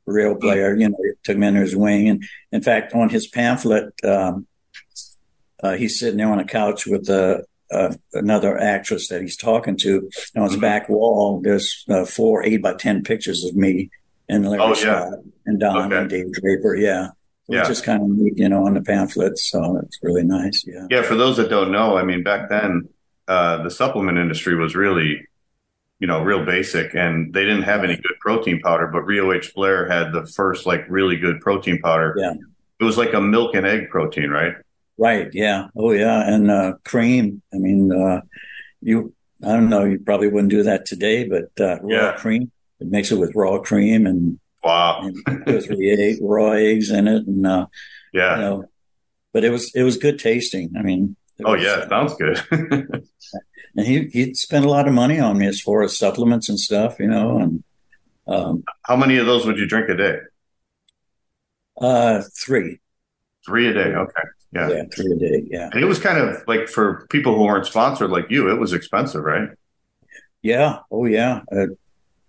Rheo Blair, you know, took me under his wing, and in fact, on his pamphlet, um, uh, he's sitting there on a couch with uh, uh, another actress that he's talking to. And on his mm-hmm. back wall, there's uh, four eight by ten pictures of me and Larry oh, Scott and Don okay. and Dave Draper. Yeah. Which yeah. is kind of neat, you know, on the pamphlet. So it's really nice. Yeah. Yeah. For those that don't know, I mean, back then, uh, the supplement industry was really you know, real basic, and they didn't have any good protein powder. But Rheo H. Blair had the first like really good protein powder. Yeah, it was like a milk and egg protein, right? Right. Yeah. Oh, yeah. And uh, cream. I mean, uh, you. I don't know. You probably wouldn't do that today, but uh, raw yeah. cream. It makes it with raw cream and wow, and two three egg, raw eggs in it, and uh, yeah. You know, but it was it was good tasting. I mean, oh was, yeah, sounds good. and he he spent a lot of money on me as far as supplements and stuff, you know. And um, how many of those would you drink a day? Uh, three. Three a day. Okay. Yeah. Yeah, three a day. Yeah. And it was kind of like for people who weren't sponsored like you, it was expensive, right? Yeah. Oh, yeah. Uh,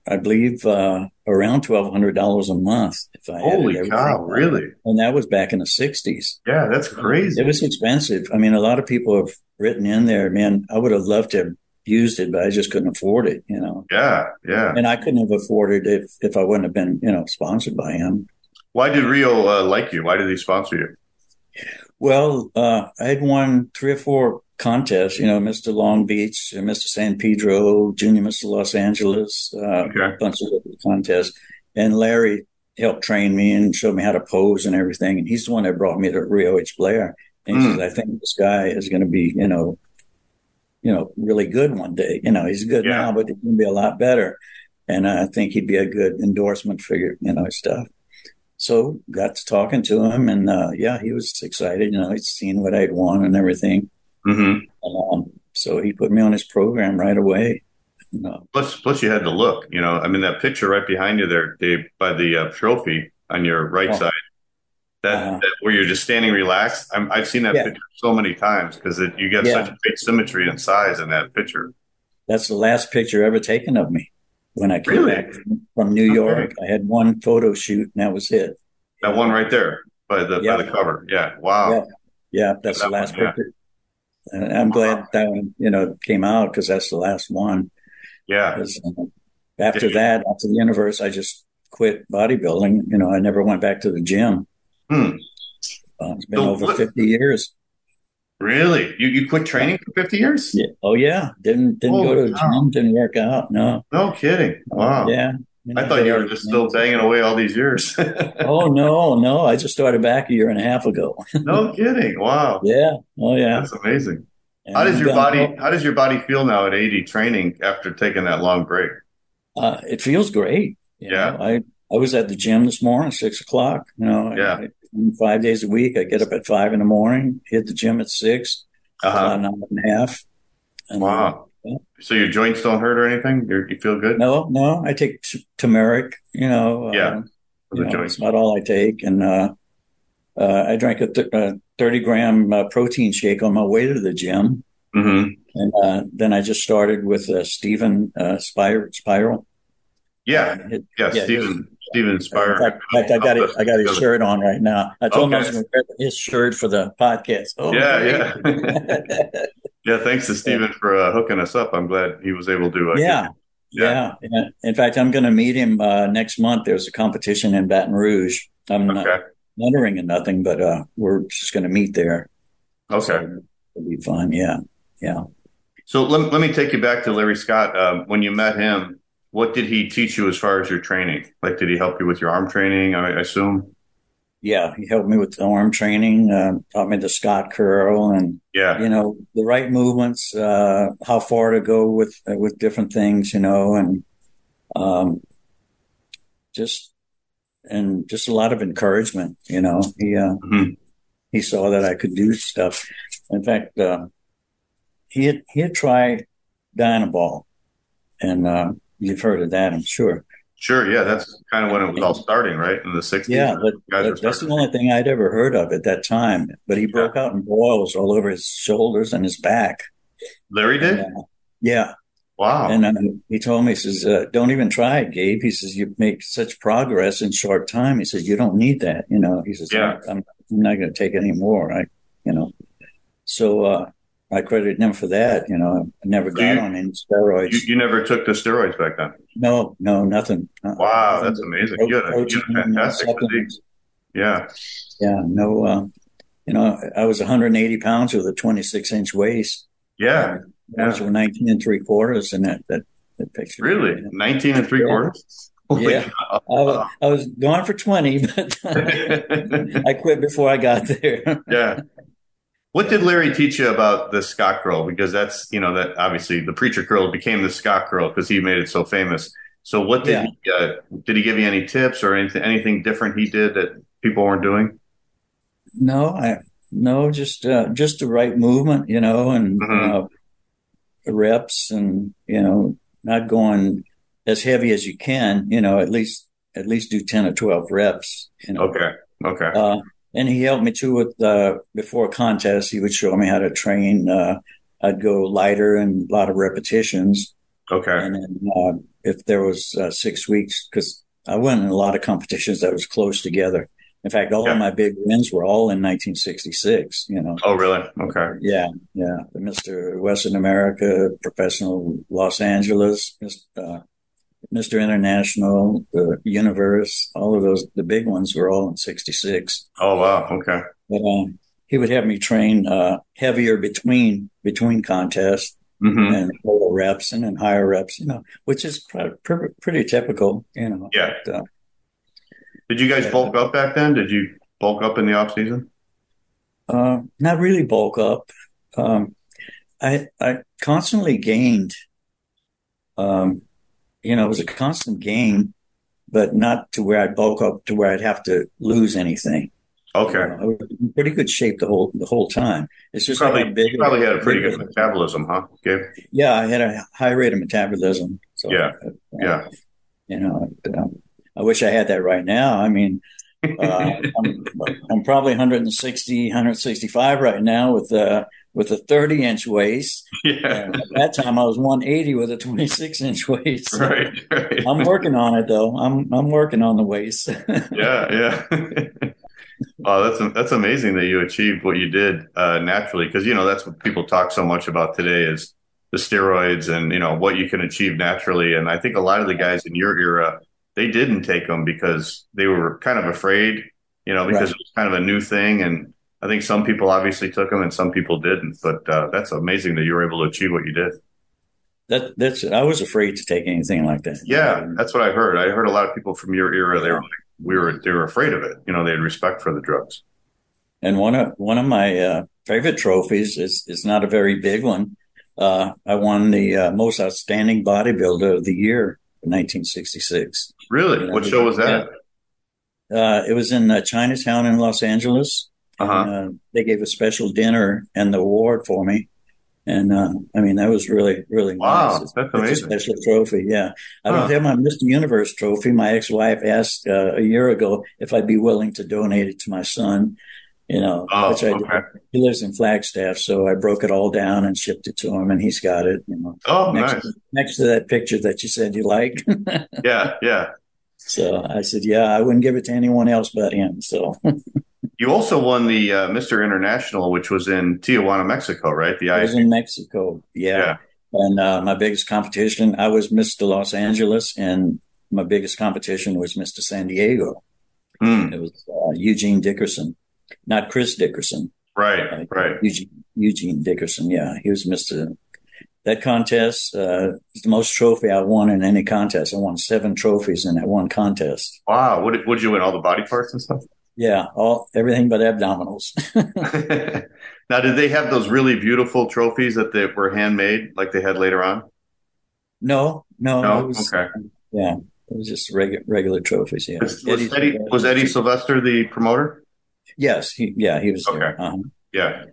I believe uh, around twelve hundred dollars a month. If I holy cow, really? And that was back in the '60s. Yeah, that's crazy. It was expensive. I mean, a lot of people have written in there, man. I would have loved to have used it, but I just couldn't afford it. You know. Yeah, yeah. And I couldn't have afforded it if if I wouldn't have been, you know, sponsored by him. Why did Rheo uh, like you? Why did he sponsor you? Well, uh, I had won three or four contests, you know, Mr. Long Beach, Mr. San Pedro, Junior Mr. Los Angeles, uh, okay. a bunch of contests. And Larry helped train me and showed me how to pose and everything. And he's the one that brought me to Rheo H. Blair. And he mm. says, I think this guy is going to be, you know, you know, really good one day. You know, he's good yeah. now, but he's going to be a lot better. And I think he'd be a good endorsement for your, you know, stuff. So got to talking to him, and uh, yeah, he was excited. You know, he'd seen what I'd won and everything. Mm-hmm. Um, so he put me on his program right away. Plus, plus you had to look. You know, I mean, that picture right behind you there, Dave, by the uh, trophy on your right oh. side. That, uh, that, where you're just standing relaxed. i have seen that yeah. picture so many times because you get yeah. such great symmetry and size in that picture. That's the last picture ever taken of me when I came really? back from, New York. Okay. I had one photo shoot, and that was it. That one right there by the yeah. by the cover. Yeah. Wow. Yeah, yeah that's that the last one, picture. I'm glad that one, you know, came out because that's the last one. Yeah. Uh, after that, after the universe, I just quit bodybuilding. You know, I never went back to the gym. Hmm. Uh, it's been so over what, 50 years. Really? You you quit training for 50 years? Yeah. Oh yeah. Didn't didn't go to the gym, didn't work out. No. No kidding. Wow. Uh, yeah. You know, I thought you were just still banging away all these years. oh no, no! I just started back a year and a half ago. no kidding! Wow. Yeah. Oh yeah. That's amazing. And how does your body? How does your body feel now at 80 training after taking that long break? Uh, it feels great. yeah. Know, I I was at the gym this morning, six o'clock. You know. Yeah. I, five days a week. I get up at five in the morning, hit the gym at 6 uh-huh. an hour and a half. And, wow. Yeah. So your joints don't hurt or anything? You're, you feel good? No, no. I take t- turmeric. You know. Yeah. Uh, you know, it's not all I take, and uh, uh, I drank a, th- a thirty gram uh, protein shake on my way to the gym, mm-hmm. and uh, then I just started with uh, Stephen Spiral. Yeah, yeah, yeah, Stephen. Steven Spire. In fact, I got it. I got his shirt on right now. I told okay. him I was going to wear his shirt for the podcast. Oh, yeah, yeah, yeah. Thanks to Steven for uh, hooking us up. I'm glad he was able to. Uh, yeah. yeah. yeah, In fact, I'm going to meet him uh, next month. There's a competition in Baton Rouge. I'm okay. not wondering in nothing, but uh, we're just going to meet there. Okay, so it'll be fun. Yeah, yeah. So let, let me take you back to Larry Scott. Um, when you met him, what did he teach you as far as your training? Like, did he help you with your arm training? I, assume. Yeah, he helped me with the arm training. Uh, taught me the Scott curl and yeah, you know the right movements, uh, how far to go with uh, with different things, you know, and um, just and just a lot of encouragement. You know, he uh, mm-hmm. he saw that I could do stuff. In fact, uh, he had he had tried Dianabol, and uh, you've heard of that, I'm sure. Sure, yeah, that's kind of when it was all starting, right in the '60s. Yeah, but, that's the only thing I'd ever heard of at that time. But he broke yeah. out in boils all over his shoulders and his back. Larry did. And, uh, yeah. Wow. And uh, he told me, he says, uh, "Don't even try it, Gabe." He says, "You make such progress in short time." He says, "You don't need that." You know, he says, "Yeah, I'm, I'm not going to take any more." I, you know, so uh, I credit him for that. You know, I never got you, on any steroids. You, you, never took the steroids back then? No, no, nothing. Uh, wow, nothing. that's amazing. you had a, you had a fantastic physique. Yeah. Yeah, no, uh, you know, I was 180 pounds with a 26 inch waist. Yeah. Uh, yeah. were 19 and three quarters in that, that, that picture. Really? 19 and three yeah. quarters? Holy yeah, I was, I was, gone for 20, but I quit before I got there. yeah. What did Larry teach you about the Scott curl? Because that's you know that obviously the preacher curl became the Scott curl because he made it so famous. So what did yeah. he uh, did he give you any tips or anything anything different he did that people weren't doing? No, I no just uh, just the right movement, you know, and mm-hmm. uh, the reps, and you know, not going as heavy as you can. You know, at least at least do ten or twelve reps. You know. Okay. Okay. And he helped me too with uh, before a contest. He would show me how to train. Uh, I'd go lighter and a lot of repetitions. Okay. And then, uh, if there was uh, six weeks, because I went in a lot of competitions that was close together. In fact, all yeah. of my big wins were all in 1966. You know. Oh, really? Okay. Yeah, yeah. The Mr. Western America, Professional Los Angeles, uh, Mr. International, the Universe, all of those, the big ones were all in 66. Oh, wow. Okay. But um, he would have me train uh, heavier between between contests mm-hmm. and lower reps and then higher reps, you know, which is pr- pr- pretty typical, you know. Yeah. But, uh, Did you guys bulk up back then? Did you bulk up in the off season? Uh, not really bulk up. Um, I I constantly gained. Um, you know, it was a constant gain, but not to where I'd bulk up to where I'd have to lose anything. Okay. You know, I was in pretty good shape the whole the whole time. It's just probably like you probably had a pretty good metabolism, huh, Gabe? Yeah, I had a high rate of metabolism. So, yeah, uh, yeah. You know, um, I wish I had that right now. I mean, uh, I'm, I'm, probably 160, 165 right now with uh, with a 30 inch waist. Yeah. at that time, I was 180 with a 26 inch waist. So right, right. I'm working on it though. I'm I'm working on the waist. yeah, yeah. oh, that's that's amazing that you achieved what you did uh, naturally because you know that's what people talk so much about today is the steroids and you know what you can achieve naturally. And I think a lot of the guys in your era they didn't take them because they were kind of afraid, you know, because right. it was kind of a new thing and I think some people obviously took them and some people didn't, but uh, that's amazing that you were able to achieve what you did. That that's I was afraid to take anything like that. Yeah, that's what I heard. I heard a lot of people from your era. They were like, we were they were afraid of it. You know, they had respect for the drugs. And one of one of my uh, favorite trophies is is not a very big one. Uh, I won the uh, most outstanding bodybuilder of the year in 1966. Really? You know, what show was that? Uh, it was in uh, Chinatown in Los Angeles. Uh-huh. Uh, they gave a special dinner and the award for me. And uh, I mean, that was really, really wow, nice. It's, that's amazing. a special trophy. Yeah. I huh. don't have my Mr. Universe trophy. My ex wife asked uh, a year ago if I'd be willing to donate it to my son, you know, oh, which I okay. He lives in Flagstaff. So I broke it all down and shipped it to him, and he's got it, you know. Oh, next nice. To, next to that picture that you said you like. yeah. Yeah. so I said, yeah, I wouldn't give it to anyone else but him. So you also won the uh, Mr. International, which was in Tijuana, Mexico, right? The I was in Mexico. Yeah. yeah. And uh, my biggest competition, I was Mr. Los Angeles, and my biggest competition was Mr. San Diego. Mm. It was uh, Eugene Dickerson, not Chris Dickerson. Right, uh, right. Eugene, Eugene Dickerson, yeah, he was Mr that contest uh, is the most trophy I won in any contest. I won seven trophies in that one contest. Wow! What did, what did you win? All the body parts and stuff? Yeah, all everything but abdominals. now, did they have those really beautiful trophies that they were handmade, like they had later on? No, no, no. Was, okay. Yeah, it was just regular regular trophies. Yeah. Was, was Eddie, was Eddie Sylvester the promoter? Yes. He, yeah, he was. Okay. There. Uh-huh. Yeah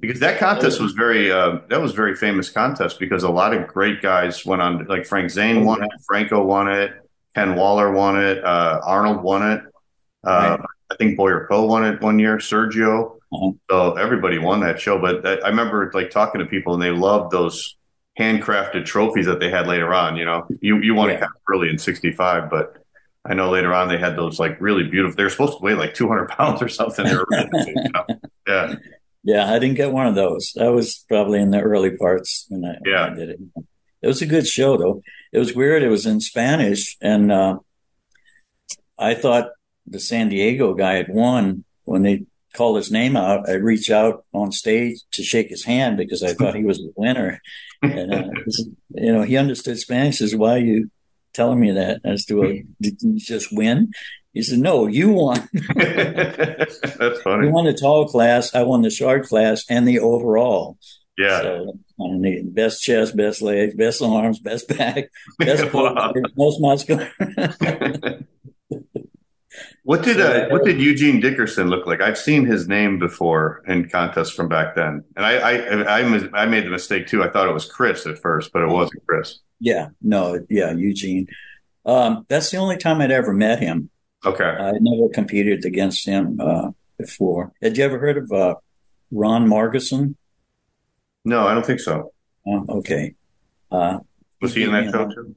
because that contest was very uh, that was very famous contest because a lot of great guys went on like Frank Zane won it, Franco won it, Ken Waller won it, uh, Arnold won it. Uh, right. I think Boyer Coe won it one year, Sergio. Uh-huh. So everybody won that show. But that, I remember like talking to people and they loved those handcrafted trophies that they had later on. You know, you you won yeah. it kind of early in '65, but I know later on they had those like really beautiful. They're supposed to weigh like 200 pounds or something. you know? Yeah. Yeah, I didn't get one of those. That was probably in the early parts when I, yeah. when I did it. It was a good show though. It was weird. It was in Spanish, and uh, I thought the San Diego guy had won when they called his name out. I reached out on stage to shake his hand because I thought he was the winner. And uh, you know, he understood Spanish. Says, "Why are you telling me that?" As to a, did you just win? He said, "No, you won. That's funny. You won the tall class. I won the short class and the overall. Yeah. So, best chest, best legs, best arms, best back, best wow. most muscular. What did uh, what did Eugene Dickerson look like? I've seen his name before in contests from back then, and I I, I I made the mistake too. I thought it was Chris at first, but it wasn't Chris. Yeah, no, yeah, Eugene. Um, that's the only time I'd ever met him. Okay. I never competed against him uh, before. Had you ever heard of uh, Ron Margeson? No, I don't think so. Oh, okay. Uh, was he in that show too?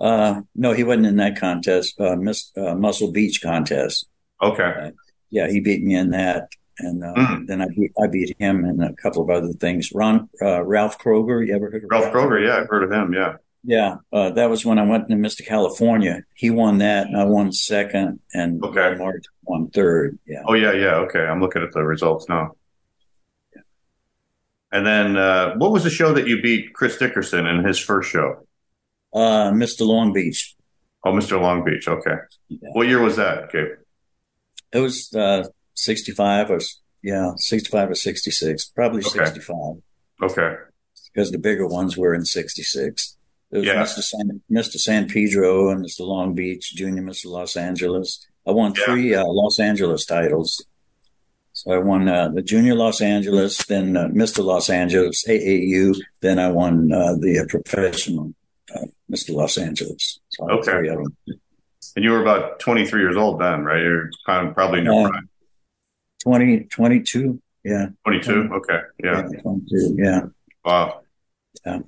Uh, no, he wasn't in that contest. Uh, Miss, uh, Muscle Beach contest. Okay. Uh, yeah, he beat me in that, and mm. then I beat, I beat him in a couple of other things. Ron Ralph Kroger. You ever heard of Ralph, Ralph Kroger? Yeah, I've heard of him. Yeah. Yeah, uh, that was when I went to Mr. California. He won that, and I won second, and okay. Mark won third. Yeah. Oh yeah, yeah. Okay, I'm looking at the results now. Yeah. And then, uh, what was the show that you beat Chris Dickerson in his first show? Uh, Mr. Long Beach. Oh, Mr. Long Beach. Okay. Yeah. What year was that, Gabe? It was uh, 65 or yeah, 65 or 66, probably okay. 65. Okay. Because the bigger ones were in 66. It was yeah. Mr. San, Mr. San Pedro and Mr. Long Beach, Junior Mr. Los Angeles. I won yeah. three uh, Los Angeles titles. So I won uh, the Junior Los Angeles, then uh, Mr. Los Angeles, AAU. Then I won uh, the uh, professional uh, Mr. Los Angeles. So okay. And you were about 23 years old then, right? You're kind of probably in your prime. 20, 22. Yeah. 22. Okay. Yeah. yeah 22. Yeah. Wow. Yeah.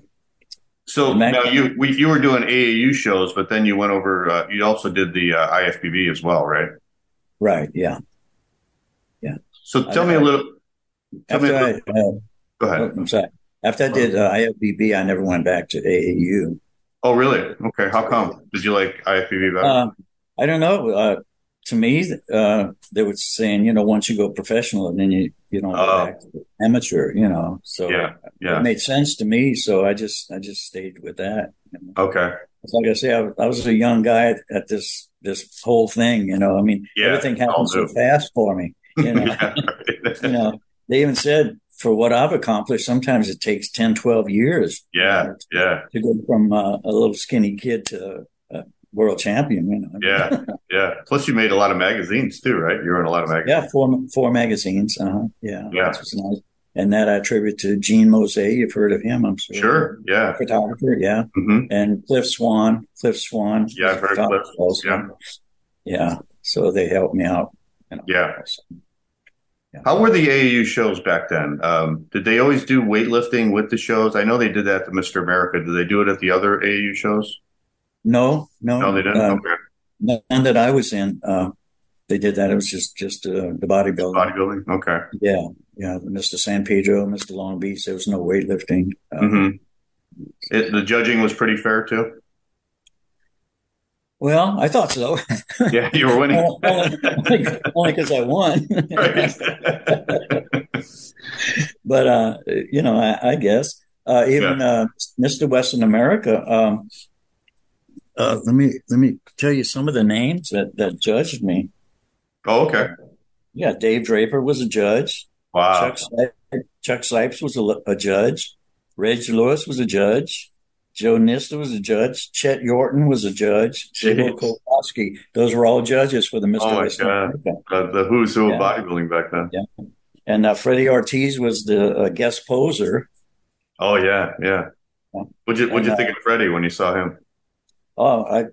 So now you we, you were doing AAU shows, but then you went over. Uh, you also did the uh, IFBB as well, right? Right. Yeah. Yeah. So tell I, me a little. Tell me a little. I, uh, Go ahead. Oh, I'm sorry. After I did uh, IFBB, I never went back to AAU. Oh, really? Okay. How come? Did you like IFBB better? Um, I don't know. Uh, to me, uh, they were saying, you know, once you go professional, and then you you don't go oh. back to amateur, you know. So yeah, yeah, it made sense to me. So I just I just stayed with that. You know? Okay. like I say, I, I, was a young guy at this this whole thing. You know, I mean, yeah, everything happened so fast for me. You know, you know, they even said for what I've accomplished, sometimes it takes 10, 12 years. Yeah, you know, to, yeah. To go from uh, a little skinny kid to a world champion. You know. yeah, yeah. Plus, you made a lot of magazines too, right? You were in a lot of magazines. Yeah, four four magazines. Uh-huh. Yeah, yeah. nice. And that I attribute to Gene Mozee. You've heard of him, I'm sure. Sure. Yeah. Photographer. Yeah. Mm-hmm. And Cliff Swan. Cliff Swan. Yeah, I've heard Cliff. Also. Yeah. Yeah. So they helped me out. You know, yeah. Yeah. How were the AAU shows back then? Um, did they always do weightlifting with the shows? I know they did that to Mr. America. Did they do it at the other AAU shows? No, no, no, they didn't. Uh, okay. None that I was in. Uh, they did that. It was just just uh, the bodybuilding. Bodybuilding. Okay. Yeah, yeah. Mr. San Pedro, Mr. Long Beach. There was no weightlifting. Uh, mm-hmm. It, the judging was pretty fair too. Well, I thought so. Yeah, you were winning. only because I won. but uh, you know, I, I guess uh, even yeah. uh, Mr. Western America. Um, uh, let me let me tell you some of the names that that judged me. Oh, okay. Yeah, Dave Draper was a judge. Wow. Chuck, Sipes, Chuck Sipes was a, a, judge. Reg Lewis was a judge. Joe Nista was a judge. Chet Yorton was a judge. Koszewski. Those were all judges for the Mr. Oh, my God. Uh, the who's who yeah. of bodybuilding back then. Yeah. And uh, Freddie Ortiz was the uh, guest poser. Oh, yeah, yeah. What'd you, what'd you think uh, of Freddie when you saw him? Oh, I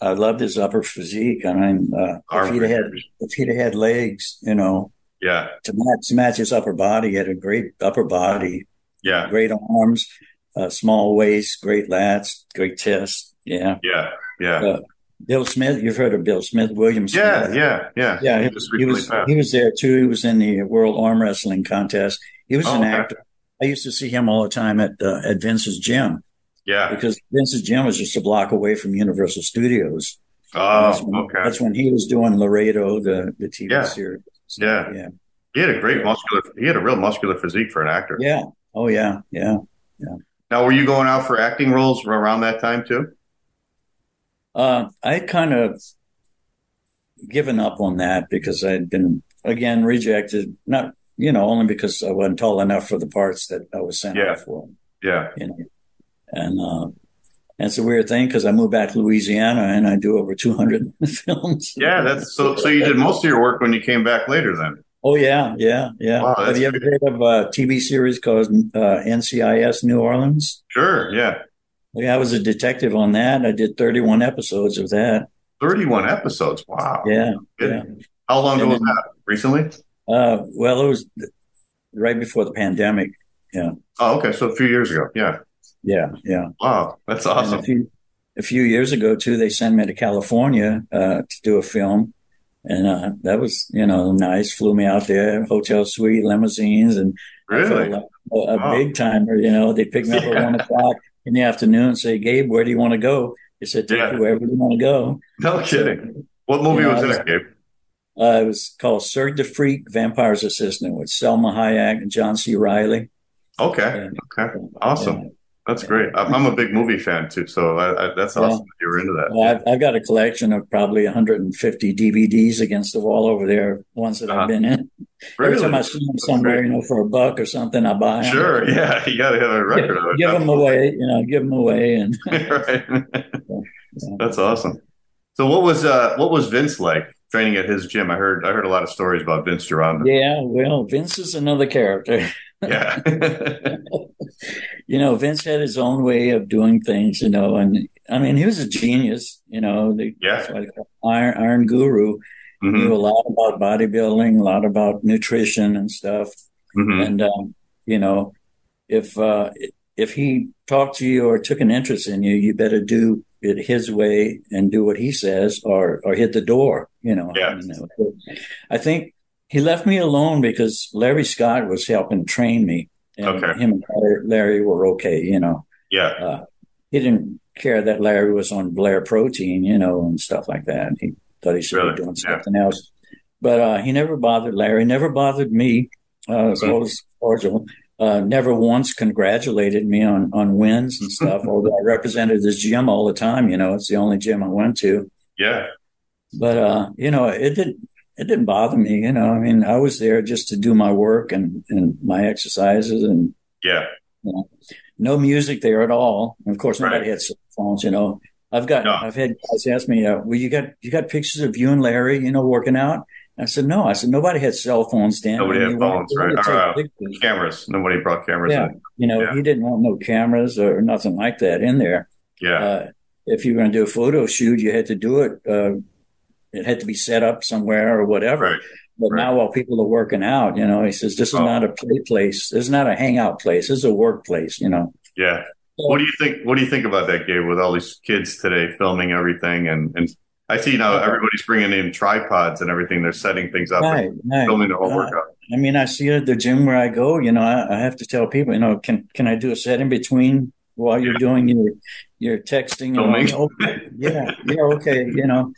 I loved his upper physique. I mean, uh, if he'd had if he'd had legs, you know, yeah, to match, to match his upper body, he had a great upper body. Yeah, great arms, uh, small waist, great lats, great chest. Yeah, yeah, yeah. Uh, Bill Smith, you've heard of Bill Smith, William Smith. Yeah, yeah, yeah. Yeah, he, he was he was there too. He was in the World Arm Wrestling contest. He was oh, an okay. actor. I used to see him all the time at uh, at Vince's gym. Yeah. Because Vince's gym was just a block away from Universal Studios. Oh, that's when, okay. That's when he was doing Laredo, the, the TV yeah. series. So, yeah. Yeah. He had a great muscular, he had a real muscular physique for an actor. Yeah. Oh, yeah. Yeah. Yeah. Now, were you going out for acting roles around that time too? Uh, I kind of given up on that because I'd been, again, rejected, not, you know, only because I wasn't tall enough for the parts that I was sent yeah. out for. Yeah. You know, and uh, that's a weird thing because I moved back to Louisiana and I do over 200 films. Yeah, that's so. So you did most of your work when you came back later, then. Oh yeah, yeah, yeah. Wow, Have you ever heard of a TV series called uh, NCIS New Orleans? Sure. Yeah. Yeah, I was a detective on that. I did 31 episodes of that. 31 episodes. Wow. Yeah. yeah. How long ago was that? Recently? Uh, well, it was right before the pandemic. Yeah. Oh, okay. So a few years ago. Yeah. Yeah, yeah. Wow, that's awesome. A few, a few, years ago, too, they sent me to California uh, to do a film, and uh, that was you know nice. Flew me out there, hotel suite, limousines, and really like a, a wow. big timer. You know, they picked me up yeah. at one o'clock in the afternoon and say, "Gabe, where do you want to go?" They said, "Take yeah. you wherever you want to go." No kidding. What movie you know, was that, Gabe? Uh, it was called Cirque du Freak Vampire's Assistant with Salma Hayek and John C. Reilly. Okay. And, okay. Awesome. That's great. I'm a big movie fan too, so I, I, that's awesome yeah. that you were into that. Well, I've, I've, got a collection of probably 150 DVDs against the wall over there, ones that uh-huh. I've been in. Really? Every time I see them somewhere, you know, for a buck or something, I buy them. Sure, yeah, you got to have a record give, of it. Give them away, you know, give them away, and right. yeah. That's awesome. So, what was uh, what was Vince like training at his gym? I heard I heard a lot of stories about Vince Gironda. Yeah, well, Vince is another character. Yeah. you know, Vince had his own way of doing things, you know, and I mean, he was a genius, you know, the yeah. iron, iron guru. Mm-hmm. Knew a lot about bodybuilding, a lot about nutrition and stuff. Mm-hmm. And, um, you know, if, uh, if he talked to you or took an interest in you, you better do it his way and do what he says or, or hit the door, you know. Yeah. I think he left me alone because Larry Scott was helping train me. And okay. him and Larry were okay, you know. Yeah. Uh, he didn't care that Larry was on Blair Protein, you know, and stuff like that. He thought he should really? be doing something yeah. else. But uh, he never bothered Larry, never bothered me. Uh, was mm-hmm. always cordial. Uh, never once congratulated me on on wins and stuff. although I represented this gym all the time, you know, it's the only gym I went to. Yeah. But uh, you know, it did it didn't bother me. You know, I mean, I was there just to do my work and, and my exercises and, yeah, you know, no music there at all. And of course, nobody right. had cell phones, you know, I've got, no. I've had guys ask me, uh, well, you got, you got pictures of you and Larry, you know, working out. I said, no, I said, nobody had cell phones then. Nobody had phones, right? Or, uh, cameras. Nobody brought cameras. Yeah. In. You know, yeah. he didn't want no cameras or nothing like that in there. Yeah. Uh, if you were going to do a photo shoot, you had to do it, uh, it had to be set up somewhere or whatever. Right. But right. now while people are working out, you know, he says, this is oh. not a play place. This is not a hangout place. This is a workplace, you know. Yeah. So, what do you think? What do you think about that, Gabe? With all these kids today filming everything, and and I see now everybody's bringing in tripods and everything. They're setting things up, Right, right. filming the whole Uh, workout. I mean, I see at the gym where I go. You know, I, I have to tell people, you know, can can I do a set in between while you're doing your your texting? Filming. And all? Oh, yeah, yeah, okay. You know,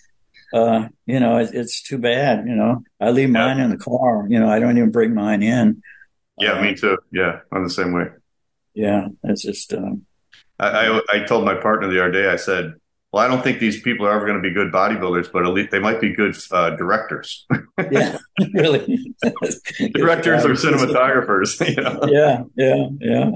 uh, you know, it, it's too bad. You know, I leave Yeah. mine in the car. You know, I don't even bring mine in. Yeah, Uh, me too. Yeah, I'm the same way. Yeah, it's just. Um, I, I I told my partner the other day. I said, "Well, I don't think these people are ever going to be good bodybuilders, but at least they might be good uh, directors, yeah, really. directors or cinematographers. You know, Yeah, yeah, yeah.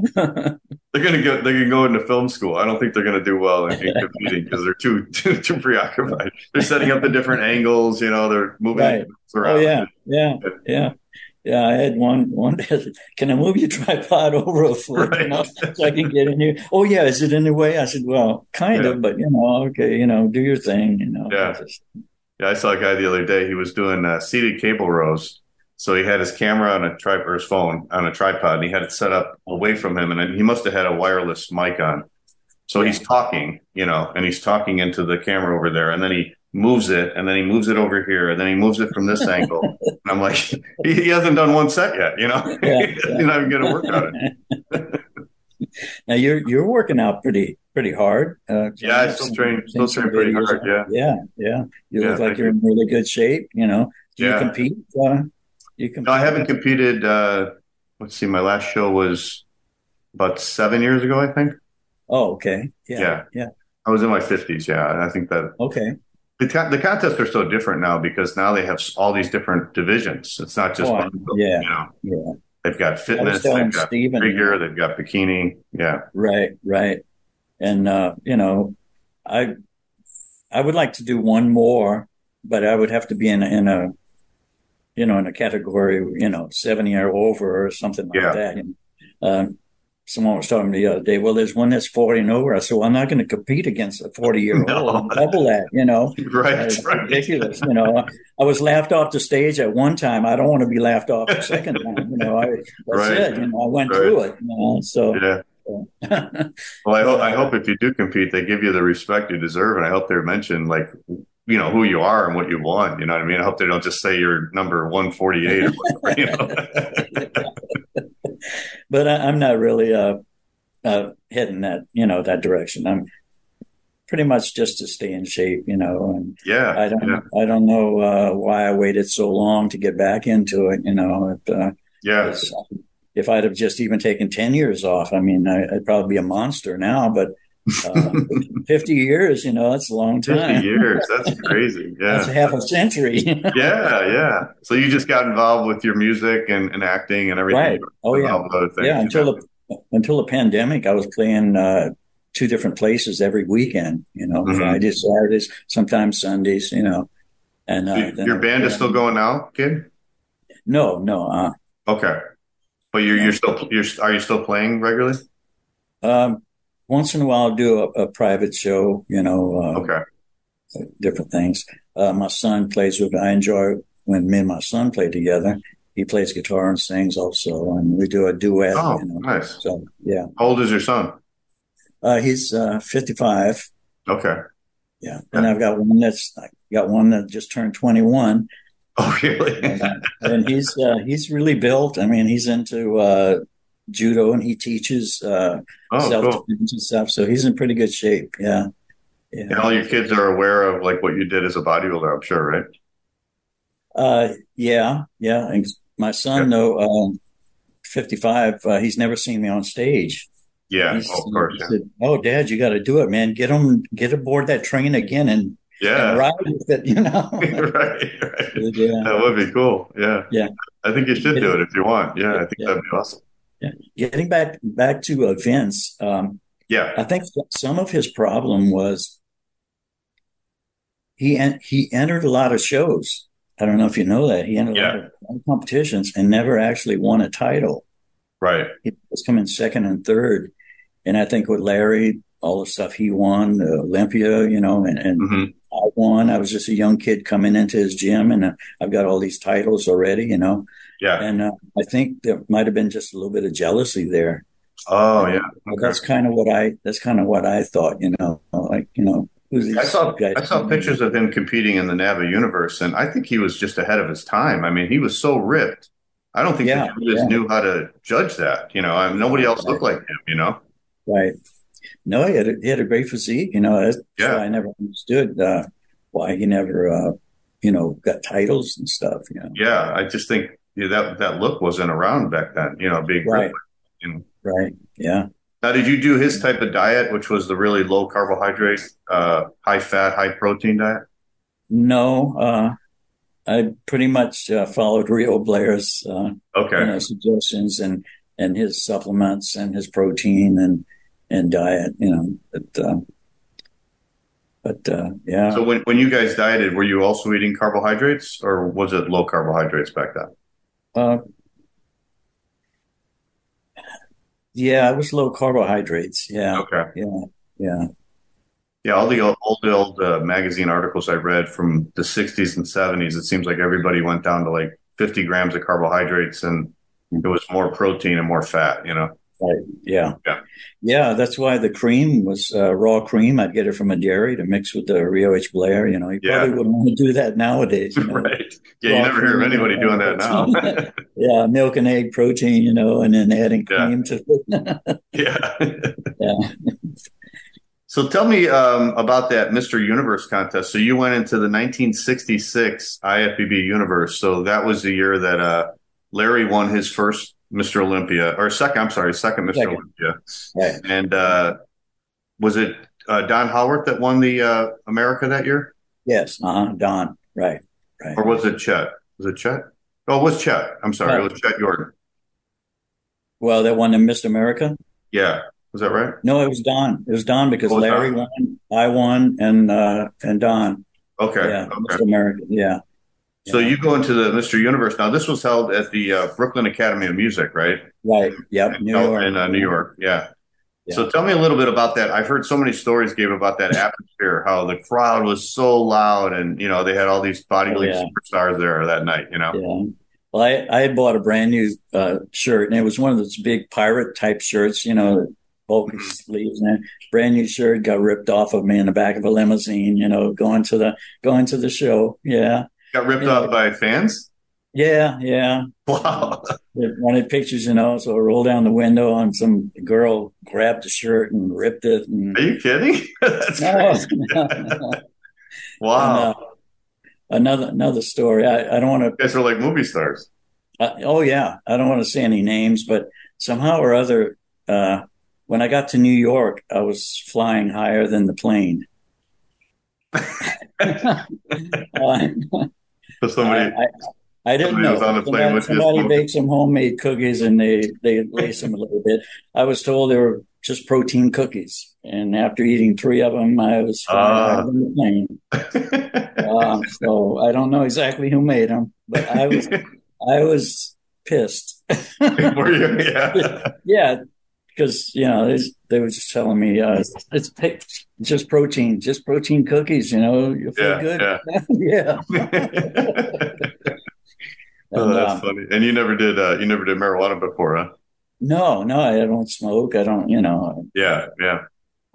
they're going to go. They can go into film school. I don't think they're going to do well in, in competing because they're too, too too preoccupied. They're setting up the different angles. You know, they're moving Right. around. Oh yeah, yeah, yeah, yeah. I had one one. Can I move your tripod over a foot, you know, so I can get in here? Oh yeah, is it in the way? I said, well, kind Yeah. of, but you know, okay, you know, do your thing, you know. Yeah. Just- Yeah, I saw a guy the other day. He was doing uh, seated cable rows. So he had his camera on a tripod, or his phone on a tripod, and he had it set up away from him, and he must have had a wireless mic on. So he's talking, you know, and he's talking into the camera over there, and then he moves it, and then he moves it over here, and then he moves it from this angle. And I'm like, he, he hasn't done one set yet, you know. Yeah, he's not even going to work on it. now you're you're working out pretty pretty hard. Uh, Yeah, I still train- still train pretty hard, yeah. yeah, yeah. You Yeah, look like you're in really good shape. You know, do Yeah. you compete? Uh, you compete? No, I haven't competed. Uh, let's see, my last show was about seven years ago, I think. Oh, okay. Yeah, Yeah. yeah. I was in my 50s, yeah. I think that Okay. The, the contests are so different now because now they have all these different divisions. It's not just Oh, one, yeah, you know. yeah. They've got fitness, they've got Steven- figure, they've got bikini. Yeah. Right, right. And uh, you know, I I would like to do one more, but I would have to be in a, in a you know in a category you know seventy or over or something like Yeah. that. And, uh, someone was talking to me the other day. Well, there's one that's forty and over. I said, well, I'm not going to compete against a forty year old. No. Double that, you know. Right, right. ridiculous. You know, I was laughed off the stage at one time. I don't want to be laughed off the second time. You know, I, that's Right. it. You know, I went Right. through it. You know, so. Yeah. Well, I hope, I hope if you do compete, they give you the respect you deserve. And I hope they're mentioned like, you know, who you are and what you want. You know what I mean? I hope they don't just say you're number 148 or whatever, you know? But I, I'm not really uh, uh, heading that you know that direction. I'm pretty much just to stay in shape, you know. And yeah. I don't yeah. I don't know uh, why I waited so long to get back into it. You know, it, uh, Yeah. if I'd have just even taken ten years off, I mean, I, I'd probably be a monster now. But uh, fifty years, you know, that's a long time. 50 time. years. That's crazy. Yeah. That's half a century. Yeah, yeah. So you just got involved with your music and, and acting and everything. Right. Oh, yeah. Involved with things, yeah, until know? the until the pandemic, I was playing uh, two different places every weekend. You know, Mhm. Fridays, Saturdays, sometimes Sundays. You know, and uh, Your- then your I- band is still going now, kid? No, no. Uh, Okay. But you're you're still you're are you still playing regularly? um, once in a while, I'll do a, a private show. You know, uh, Okay. different things. Uh, my son plays with. I enjoy when me and my son play together. He plays guitar and sings also, and we do a duet. Oh, you know. nice. So yeah, How old is your son? uh, he's uh, fifty-five. Okay. Yeah, and I've got one that's I got one that just turned twenty-one. Oh, really? and, uh, and he's uh, he's really built. I mean, he's into uh, judo and he teaches uh, Oh, self cool. defense and stuff. So he's in pretty good shape. Yeah, And all your kids are aware of like what you did as a bodybuilder, I'm sure, right? uh, yeah, yeah. And my son, though, um, fifty-five, uh, he's never seen me on stage. Yeah, He's- oh, of course. Yeah. said, "Oh, Dad, you got to do it, man. Get him, get aboard that train again and, Yeah. and ride with it." You know. right, right. yeah. That would be cool. Yeah. Yeah. I think you should do it if you want. Yeah, I think Yeah. that'd be awesome. Getting back back to Vince, Um, Yeah. I think some of his problem was he en- he entered a lot of shows. I don't know if you know that he entered a lot of- a lot of competitions and never actually won a title. Right. He was coming second and third, and I think with Larry, all the stuff he won, uh, Olympia, you know, and, and hmm I won. I was just a young kid coming into his gym, and uh, I've got all these titles already, you know. Yeah. And uh, I think there might have been just a little bit of jealousy there. Oh, yeah. Okay. that's kind of what I that's kind of what I thought, you know, like you know, I saw I saw pictures of him competing in the NABBA universe, and I think he was just ahead of his time. I mean, he was so ripped. I don't think yeah, the judges yeah. knew how to judge that. You know, I mean, nobody else looked like him. You know, right? No, he had a, he had a great physique. You know, that's yeah. I never understood uh, why he never, uh, you know, got titles and stuff. You know. Yeah, I just think yeah, that that look wasn't around back then. You know, being right. You know. Right. Yeah. Now, did you do his type of diet, which was the really low carbohydrate, uh, high fat, high protein diet? No, uh, I pretty much uh, followed Rheo Blair's uh, okay. you know, suggestions and and his supplements and his protein and and diet. You know, but uh, but uh, yeah. So when when you guys dieted, were you also eating carbohydrates, or was it low carbohydrates back then? Uh, Yeah, it was low carbohydrates. Yeah. Okay. Yeah. Yeah. Yeah, all the old, old, old uh, magazine articles I read from the 60s and 70s, it seems like everybody went down to like 50 grams of carbohydrates and it was more protein and more fat, you know? Right. Yeah. Yeah. Yeah. That's why the cream was uh, raw cream. I'd get it from a dairy to mix with the Rheo H. Blair. You know, you yeah. probably wouldn't want to do that nowadays. You know? right. Yeah. Raw you never hear of anybody doing that now. yeah. Milk and egg protein, you know, and then adding cream yeah. to it. yeah. yeah. So tell me um, about that Mr. Universe contest. So you went into the 1966 IFBB Universe. So that was the year that uh, Larry won his first Mr. Olympia, or second, I'm sorry, second Mr. Second. Olympia. Right. And uh, was it uh, Don Howorth that won the uh, America that year? Yes, uh-huh, Don. Right, right. Or was it Chet? Was it Chet? Oh, it was Chet. I'm sorry, it was Chet Yorton. Well, that won the Mr. America? Yeah. Was that right? No, it was Don. It was Don because oh, Larry Don? won, I won, and uh, and Don. Okay. Yeah, okay. Mr. America. Yeah. So you go into the Mr. Universe now. This was held at the uh, Brooklyn Academy of Music, right? Right. Yep. New York. In uh, New York. Yeah. yeah. So tell me a little bit about that. I've heard so many stories, Gabe, about that atmosphere. How the crowd was so loud, and you know they had all these bodybuilding oh, yeah. superstars there that night. You know. Yeah. Well, I, I had bought a brand new uh, shirt, and it was one of those big pirate type shirts, you know, bulky mm-hmm. sleeves, and brand new shirt got ripped off of me in the back of a limousine, you know, going to the going to the show. Yeah. Got ripped off by fans? Yeah, yeah. Wow. They wanted pictures, you know, so I rolled down the window and some girl grabbed the shirt and ripped it. And, Are you kidding? That's no, no, no. Wow. And, uh, another another story. I, I don't want to. guys are like movie stars. Uh, oh yeah, I don't want to say any names, but somehow or other, uh, when I got to New York, I was flying higher than the plane. uh, so somebody, I, I, I didn't know. somebody, somebody baked some homemade cookies and they they lace them a little bit. I was told they were just protein cookies, and after eating three of them, I was uh. the uh, so I don't know exactly who made them, but I was I was pissed. Were you? Yeah. yeah, because you know they, they were just telling me uh, it's just protein, just protein cookies. You know, you feel yeah, good. Yeah. yeah. oh, that's uh, funny. And you never did. Uh, you never did marijuana before, huh? No, no, I don't smoke. I don't. You know. Yeah, yeah.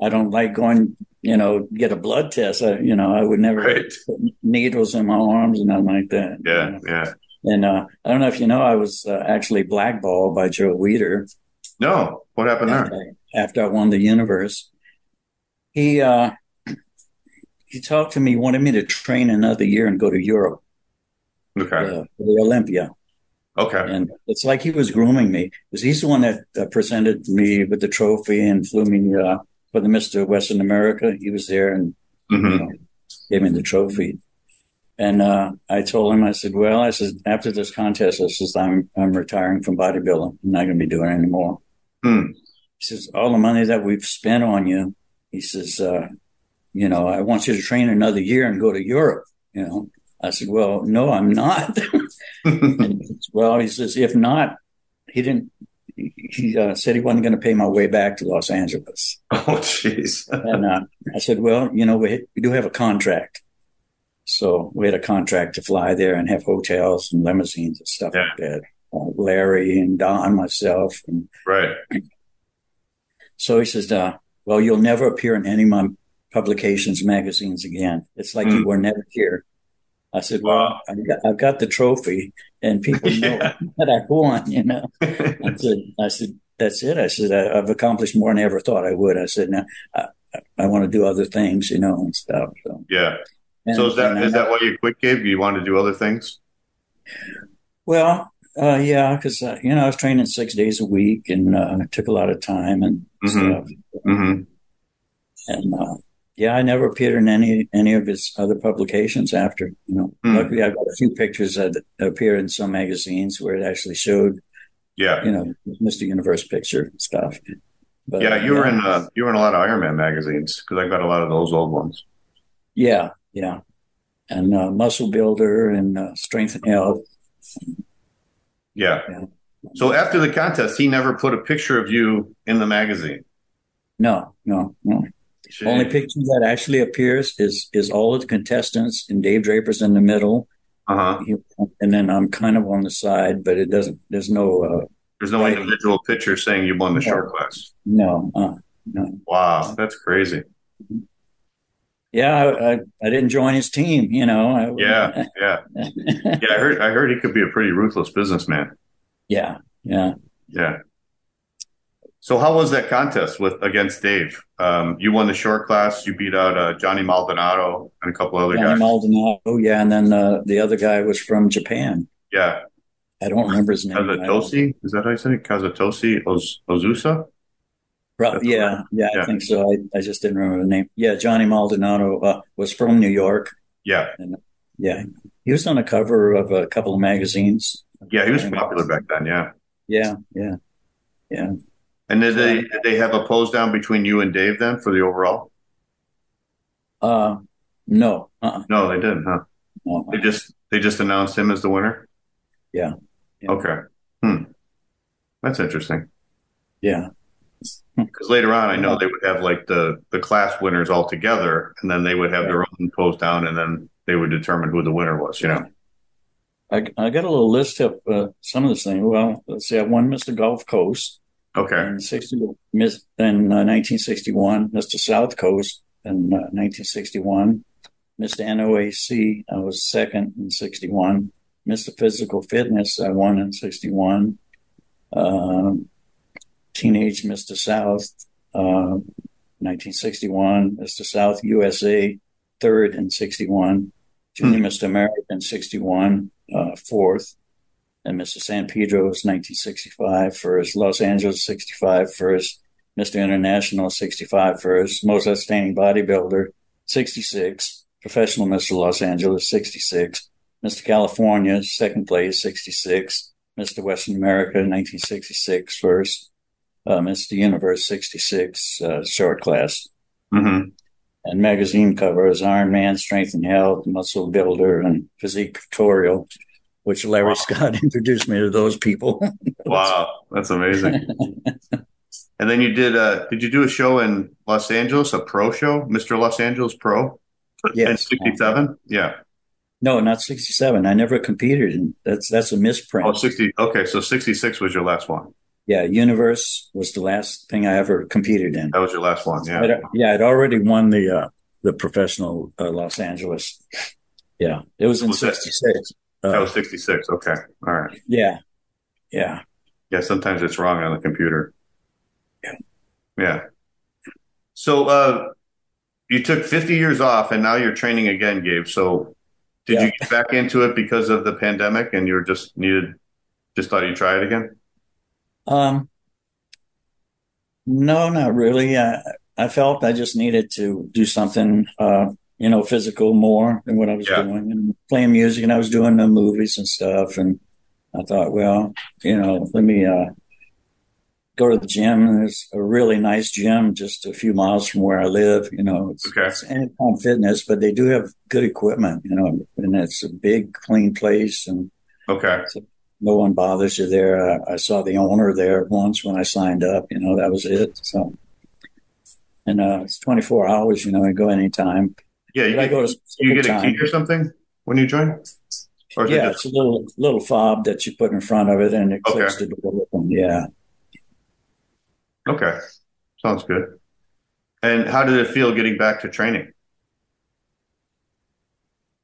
I don't like going. You know, get a blood test. I, you know, I would never right. put needles in my arms and nothing like that. Yeah, you know? yeah. And uh, I don't know if you know, I was uh, actually blackballed by Joe Weider. No, what happened after, there? After I won the universe, he uh, he talked to me, wanted me to train another year and go to Europe. Okay. Uh, for the Olympia. Okay. And it's like he was grooming me because he's the one that uh, presented me with the trophy and flew me uh, for the Mr. Western America. He was there and mm-hmm. you know, gave me the trophy. And uh, I told him, I said, well, I said, after this contest, I says, I'm, I'm retiring from bodybuilding. I'm not going to be doing it anymore. Hmm. He says, all the money that we've spent on you, he says, uh, you know, I want you to train another year and go to Europe. You know, I said, well, no, I'm not. well, he says, if not, he didn't, he uh, said he wasn't going to pay my way back to Los Angeles. Oh, jeez. and uh, I said, well, you know, we, we do have a contract. So we had a contract to fly there and have hotels and limousines and stuff yeah. like that. Uh, Larry and Don, myself, and right. So he says, uh, "Well, you'll never appear in any of my publications magazines again. It's like Mm. you were never here. I said, well, Wow. I've got, I've got the trophy and people know Yeah. that I won, you know. I said, I said, that's it. I said, I, I've accomplished more than I ever thought I would. I said, now I, I, want to do other things, you know, and stuff. So, yeah. and- So is that is that why you quit, Gabe? You want to do other things? Well, uh, yeah, because uh, you know I was training six days a week, and uh, it took a lot of time and Mhm. stuff. hmm And uh, yeah, I never appeared in any any of his other publications after. You know, Hmm. luckily I got a few pictures that appear in some magazines where it actually showed, Yeah. you know, Mr. Universe picture stuff. But, Yeah, you were in uh, you were in a lot of Iron Man magazines because I got a lot of those old ones. Yeah, yeah, and uh, Muscle Builder and uh, Strength and Health. Yeah. Yeah. So after the contest, he never put a picture of you in the magazine. No, no, no. Only picture that actually appears is is all of the contestants and Dave Draper's in the middle, Uh huh. He- and then I'm kind of on the side, but it doesn't. There's no, uh, There's no individual picture saying you won the No. short class. no, uh, no. Wow, that's crazy. Yeah, I, I, I didn't join his team. You know. Yeah, yeah, yeah. I heard I heard he could be a pretty ruthless businessman. yeah, yeah. Yeah. So how was that contest with against Dave? Um, you won the short class. You beat out uh, Johnny Maldonado and a couple other Johnny guys. Maldonado. Yeah, and then uh, the other guy was from Japan. yeah, I don't remember his name. I don't- Kazatoshi. Is that how you say it? Kazatoshi Oz- Ozusa? Yeah, yeah, Yeah. I think so. I, I just didn't remember the name. Yeah, Johnny Maldonado uh, was from New York. Yeah, Yeah, he was on the cover of a couple of magazines. yeah. He was popular back then. Yeah. Yeah, yeah, yeah. And did they did they have a pose down between you and Dave then for the overall? Uh, no, uh-uh, No, they didn't. Huh? no. They just they just announced him as the winner. Yeah. Yeah. Okay. Hmm. That's interesting. yeah, Because later on, I know they would have like the the class winners all together, and then they would have their own post down, and then they would determine who the winner was. You know. I, I got a little list of uh, some of this thing. Well, let's see. I won Mr. Gulf Coast Okay. in sixty Miss in uh, nineteen sixty one. Mr. South Coast in uh, nineteen sixty one. Mr. NOAC, I was second in sixty one. Mr. Physical Fitness, I won in sixty one. Um, Teenage Mr. South, uh, 1961. Mr. South USA, third in 61. Junior Mr. America in 61, uh, fourth. And Mr. San Pedro's 1965 first. Los Angeles 65 first. Mr. International 65 first. Most Outstanding Bodybuilder 66. Professional Mr. Los Angeles 66. Mr. California second place 66. Mr. Western America 1966 first. Uh, Mr. Universe 66 uh, short class hmm and magazine covers Iron Man, Strength and Health, Muscle Builder, and Physique Pictorial, which Larry Wow. Scott introduced me to those people. Wow, that's amazing. and then you did uh did you do a show in Los Angeles, a pro show, Mr. Los Angeles Pro? In yes. '67. Yeah. No, not 67. I never competed in that's that's a misprint. Oh, 60. Okay, so 66 was your last one. Yeah, Universe was the last thing I ever competed in. That was your last one. Yeah. I'd, yeah, I'd already won the uh, the professional uh, Los Angeles. Yeah, it was in Was 66. That Uh, was 66. Okay. All right. yeah, yeah. Yeah, sometimes it's wrong on the computer. Yeah. Yeah. So uh you took 50 years off and now you're training again, Gabe. So did Yeah. you get back into it because of the pandemic and you were just needed just thought you'd try it again? Um, no, not really. I, I felt I just needed to do something, uh, you know, physical more than what I was Yeah. doing and playing music and I was doing the movies and stuff. And I thought, well, you know, let me, uh, go to the gym. And there's a really nice gym just a few miles from where I live. You know, it's, Okay. it's Anytime Fitness, but they do have good equipment, you know, and it's a big, clean place and Okay. No one bothers you there. I, I saw the owner there once when I signed up. You know, that was it. So, and uh, it's 24 hours. You know, I go anytime. Yeah, you get, go to you get a time. key or something when you join? Or Yeah, just it's a little little fob that you put in front of it, and it Okay. clicks the door open. Yeah, okay. Sounds good. And how did it feel getting back to training?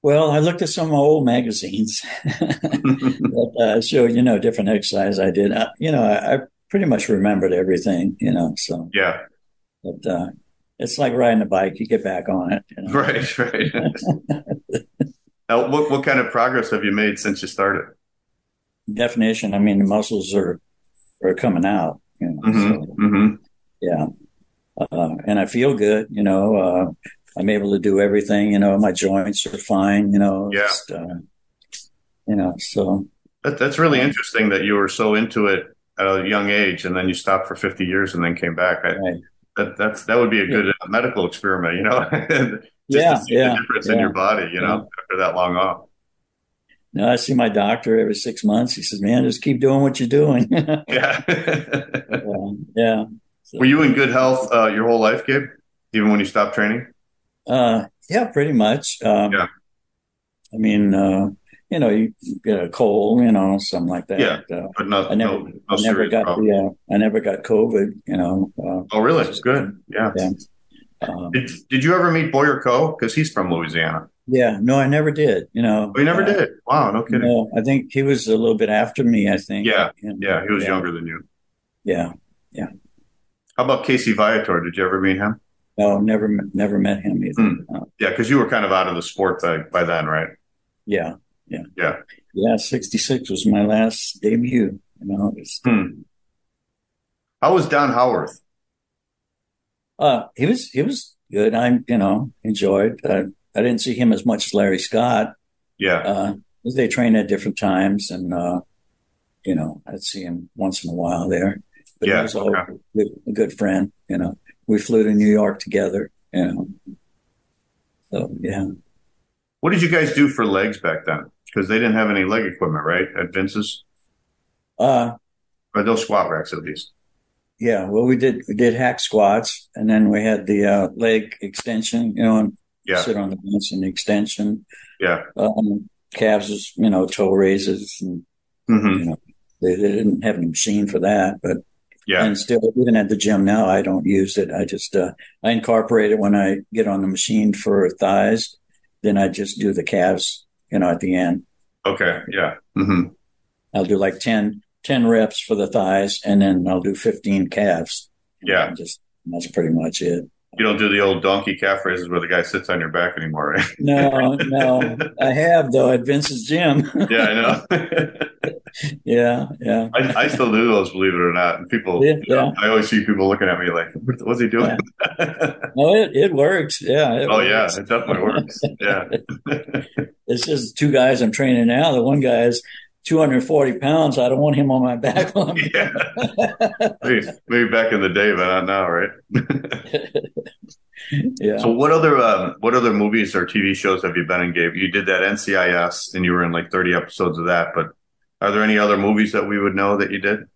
Well, I looked at some old magazines that uh, showed, you know, different exercise I did. Uh, you know, I, I, pretty much remembered everything, you know, so. Yeah. But uh, it's like riding a bike. You get back on it. You know? Right, right. now, what, what kind of progress have you made since you started? Definition. I mean, the muscles are, are coming out, you know, mm-hmm, so, mm-hmm. yeah. Uh, and I feel good, you know, uh, I'm able to do everything. You know, my joints are fine. You know, yeah. Just, uh, you know, so that, that's really interesting that you were so into it at a young age, and then you stopped for 50 years and then came back. I, right. That that's that would be a good yeah. medical experiment. You know, just yeah, to see yeah, the difference yeah. in your body. You know, after that long off. No, I see my doctor every six months. He says, "Man, just keep doing what you're doing." yeah, um, yeah. So, were you in good health uh, your whole life, Gabe? Even when you stopped training? Uh, yeah, pretty much. Um, yeah. I mean, uh, you know, you get a cold, you know, something like that. Yeah, uh, but not. I never, no, no I never got problem. the, uh, I never got COVID. You know. Uh, oh, really? Good. Yeah. Yeah. Um, did Did you ever meet Boyer Coe? Because he's from Louisiana. Yeah. No, I never did. You know. Oh, you never uh, did. Wow. No kidding. No, I think he was a little bit after me. I think. Yeah. Yeah. He was yeah. younger than you. Yeah. Yeah. How about Casey Viator? Did you ever meet him? No, never, never met him either. Uh, Yeah, because you were kind of out of the sport by, by then, right? yeah. Yeah. Yeah. Yeah. 66 was my last debut. You know, it's, Hmm. How was Don Howorth? uh, he was, he was good. I, you know, enjoyed, uh, I didn't see him as much as Larry Scott. Yeah. Uh, they train at different times and, uh, you know, I'd see him once in a while there. But Yeah, he was a, okay. good, a good friend, you know. We flew to New York together, you know. So, yeah. What did you guys do for legs back then? Because they didn't have any leg equipment, right? At Vince's? Uh, Or those squat racks, at least. yeah, well, we did, we did hack squats and then we had the, uh, leg extension, you know, and Yeah. sit on the bench and extension. Yeah. Um, calves you know, toe raises and hmm they, they didn't have a machine for that, but Yeah. And still, even at the gym now, I don't use it. I just, uh, I incorporate it when I get on the machine for thighs. Then I just do the calves, you know, at the end. Okay. Yeah. Mm-hmm. I'll do like 10, 10 reps for the thighs and then I'll do 15 calves. Yeah. Just, that's pretty much it. You don't do the old donkey calf raises where the guy sits on your back anymore, right? No, no, I have though at Vince's gym. yeah, I know. yeah. Yeah. I, I still do those, believe it or not. And people, Yeah, you know, yeah. I always see people looking at me like, "What's he doing?" No, it, it works. Yeah. it oh yeah, it definitely works. Yeah, It's just two guys I'm training now. The one guy is 240 pounds. I don't want him on my back. yeah. maybe, maybe back in the day, but not now, right? yeah. So, what other um, what other movies or TV shows have you been in, Gabe? You did that NCIS, and you were in like 30 episodes of that. But are there any other movies that we would know that you did?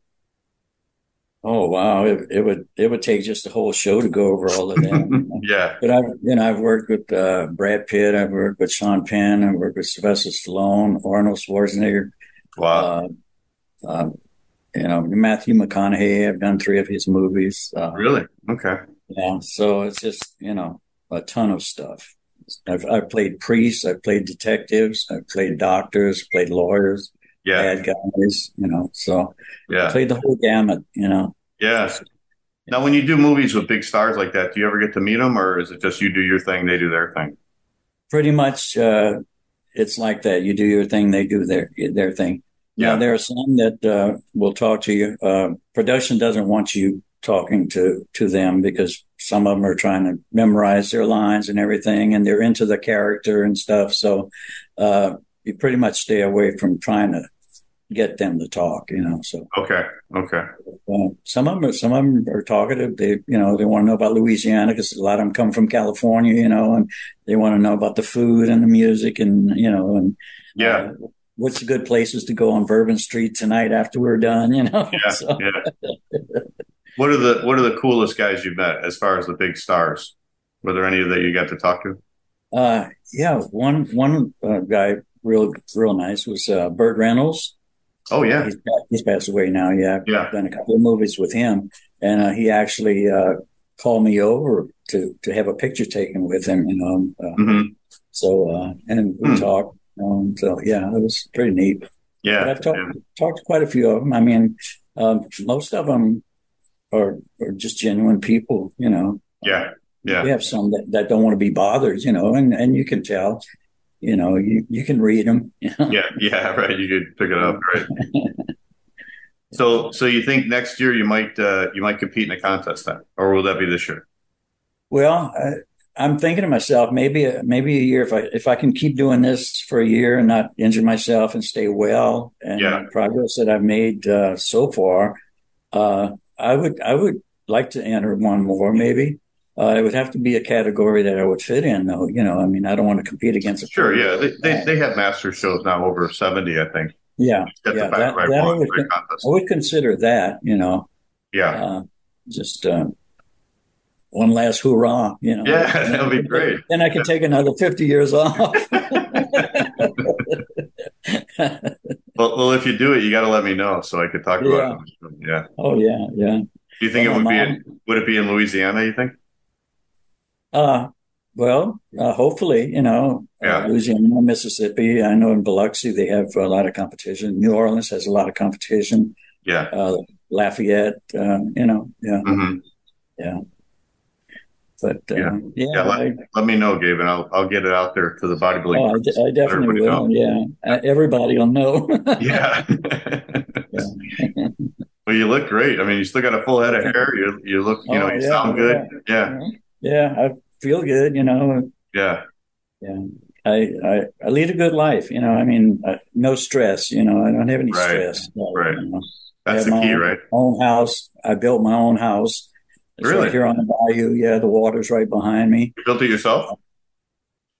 Oh wow, it, it would it would take just a whole show to go over all of them. yeah, but I've you know I've worked with uh, Brad Pitt, I've worked with Sean Penn, I've worked with Sylvester Stallone, Arnold Schwarzenegger, wow, uh, uh, you know Matthew McConaughey. I've done three of his movies. Uh, really? Okay, Yeah, so it's just you know a ton of stuff. I've I've played priests, I've played detectives, I've played doctors, played lawyers, yeah, bad guys. You know, so I yeah, played the whole gamut. You know. yeah. Now, when you do movies with big stars like that, do you ever get to meet them, or is it just you do your thing, they do their thing? pretty much uh, it's like that. You do your thing, they do their their thing. Yeah. Now there are some that uh, will talk to you. Uh, production doesn't want you talking to to them because some of them are trying to memorize their lines and everything, and they're into the character and stuff. So uh, you pretty much stay away from trying to get them to talk. You know, so Okay, okay, uh, some of them, are, some of them are talkative. They, you know, they want to know about Louisiana because a lot of them come from California, you know, and they want to know about the food and the music and you know, and yeah, uh, what's the good places to go on Bourbon Street tonight after we're done, you know. yeah, So, yeah. What are the What are the coolest guys you've met as far as the big stars? Were there any that you got to talk to? uh, yeah, one one uh, guy real real nice was uh, Burt Reynolds. Oh yeah, He's, he's passed away now. Yeah, I've Yeah. done a couple of movies with him, and uh, he actually uh, called me over to to have a picture taken with him. You know, uh, mm-hmm. so uh, and we mm. talked. Um, so yeah, it was pretty neat. Yeah, but I've talked yeah. talked to quite a few of them. I mean, um, most of them are, are just genuine people. You know. Yeah. Yeah. We have some that, that don't want to be bothered, you know, and, and you can tell, you know, you, you can read them. You know? Yeah. Yeah. Right. You could pick it up. Right. so, so you think next year you might, uh, you might compete in a contest then, or will that be this year? Well, I, am thinking to myself, maybe, maybe a year, if I, if I can keep doing this for a year and not injure myself and stay well and yeah. progress that I've made, uh, so far, uh, I would, I would like to enter one more, maybe. Uh, it would have to be a category that I would fit in, though. You know, I mean, I don't want to compete against. A sure, yeah, they, they, they have master shows now over seventy, I think. Yeah, yeah, that, that I, would, I, would, consider that. You know, yeah, uh, just uh, one last hoorah. You know, yeah, that'd be great. Then I could take another fifty years off. well, well, if you do it, you got to let me know so I could talk about yeah. it. Yeah. Oh yeah, yeah. Do you think it would be? In, would it be in Louisiana? You think? Uh, well, uh, hopefully, you know, uh, yeah. uh, Louisiana, Mississippi. I know in Biloxi they have a lot of competition. New Orleans has a lot of competition. Yeah. Uh, Lafayette, uh, you know, yeah, mm-hmm. yeah. But uh, yeah, yeah, yeah let, I, let, me know, Gabe, and I'll I'll get it out there to the bodybuilding. Oh, I, d- I definitely will. Know. Yeah, everybody will know. yeah. yeah. well, you look great. I mean, you still got a full head of hair. You you look, you oh, know, you yeah, sound good. yeah. yeah yeah, I feel good, you know. Yeah. Yeah. I, I, I lead a good life, you know. I mean, uh, no stress, you know. I don't have any right. stress. right. You know? That's the key, own, right? Own house. I built my own house. It's really? Right here on the bayou. Yeah, the water's right behind me. You built it yourself?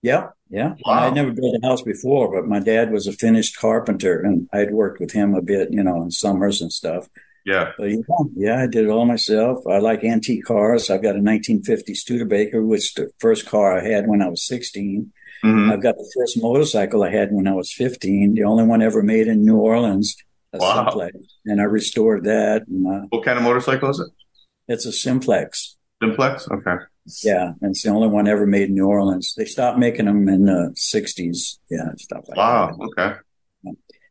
Yeah, yeah. Wow. I never built a house before, but my dad was a finished carpenter, and I'd worked with him a bit, you know, in summers and stuff. Yeah. But yeah, yeah, I did it all myself. I like antique cars. I've got a 1950 Studebaker, which the first car I had when I was 16. Mm-hmm. I've got the first motorcycle I had when I was 15, the only one ever made in New Orleans, a wow. Simplex. And I restored that. And, uh, what kind of motorcycle is it? It's a Simplex. Simplex? Okay. Yeah, and it's the only one ever made in New Orleans. They stopped making them in the 60s. Yeah, stuff like wow, that. Wow, okay.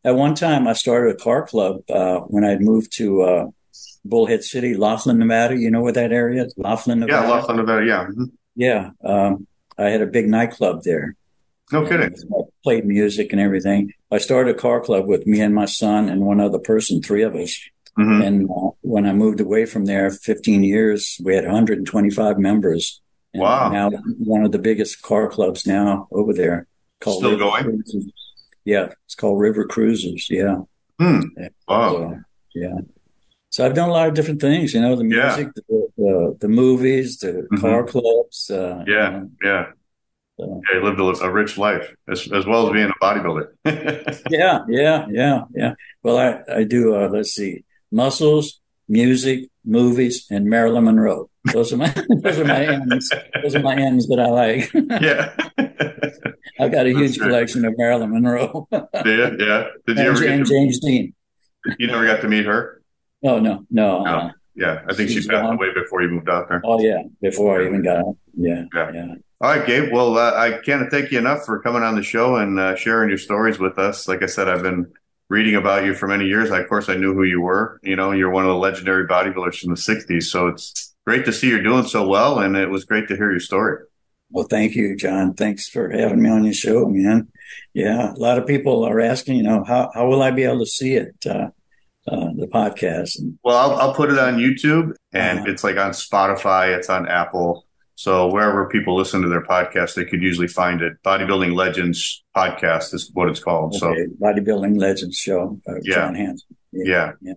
At one time, I started a car club uh, when I'd moved to uh, Bullhead City, Laughlin, Nevada. You know where that area is? Laughlin, Nevada. Yeah, Laughlin, Nevada. Yeah. Mm-hmm. Yeah. Um, I had a big nightclub there. No kidding. I played music and everything. I started a car club with me and my son and one other person, three of us. Mm-hmm. And uh, when I moved away from there, 15 years, we had 125 members. And wow. Now one of the biggest car clubs now over there. Called Still going? Cruises. Yeah, it's called River Cruisers. Yeah. Hmm. Wow. So, yeah. So I've done a lot of different things. You know, the music, yeah. the, the, the movies, the mm-hmm. car clubs. Uh, yeah, you know, yeah. So. Yeah, you lived a, a, rich life as, as well as being a bodybuilder. yeah, yeah, yeah, yeah. Well, I I do. Uh, let's see, muscles, music, movies, and Marilyn Monroe. Those are my those are my ends. Those are my ends that I like. yeah. I've got a huge collection of Marilyn Monroe. yeah, yeah. Did you and, ever and James Dean? You never got to meet her? Oh no, no. no. Uh, yeah, I think she passed gone. away before you moved out there. Oh yeah, before I even got out. Yeah, yeah. yeah. All right, Gabe. Well, uh, I can't thank you enough for coming on the show and uh, sharing your stories with us. Like I said, I've been reading about you for many years. I, of course, I knew who you were. You know, you're one of the legendary bodybuilders from the '60s. So it's great to see you're doing so well, and it was great to hear your story. Well, thank you, John. Thanks for having me on your show, man. Yeah, a lot of people are asking, you know, how, how will I be able to see it, uh, uh, the podcast? And, well, I'll, I'll put it on YouTube and uh, it's like on Spotify, it's on Apple. So wherever people listen to their podcast, they could usually find it. Bodybuilding Legends podcast is what it's called. Okay. So Bodybuilding Legends show, uh, yeah. John Hansen. Yeah. yeah. yeah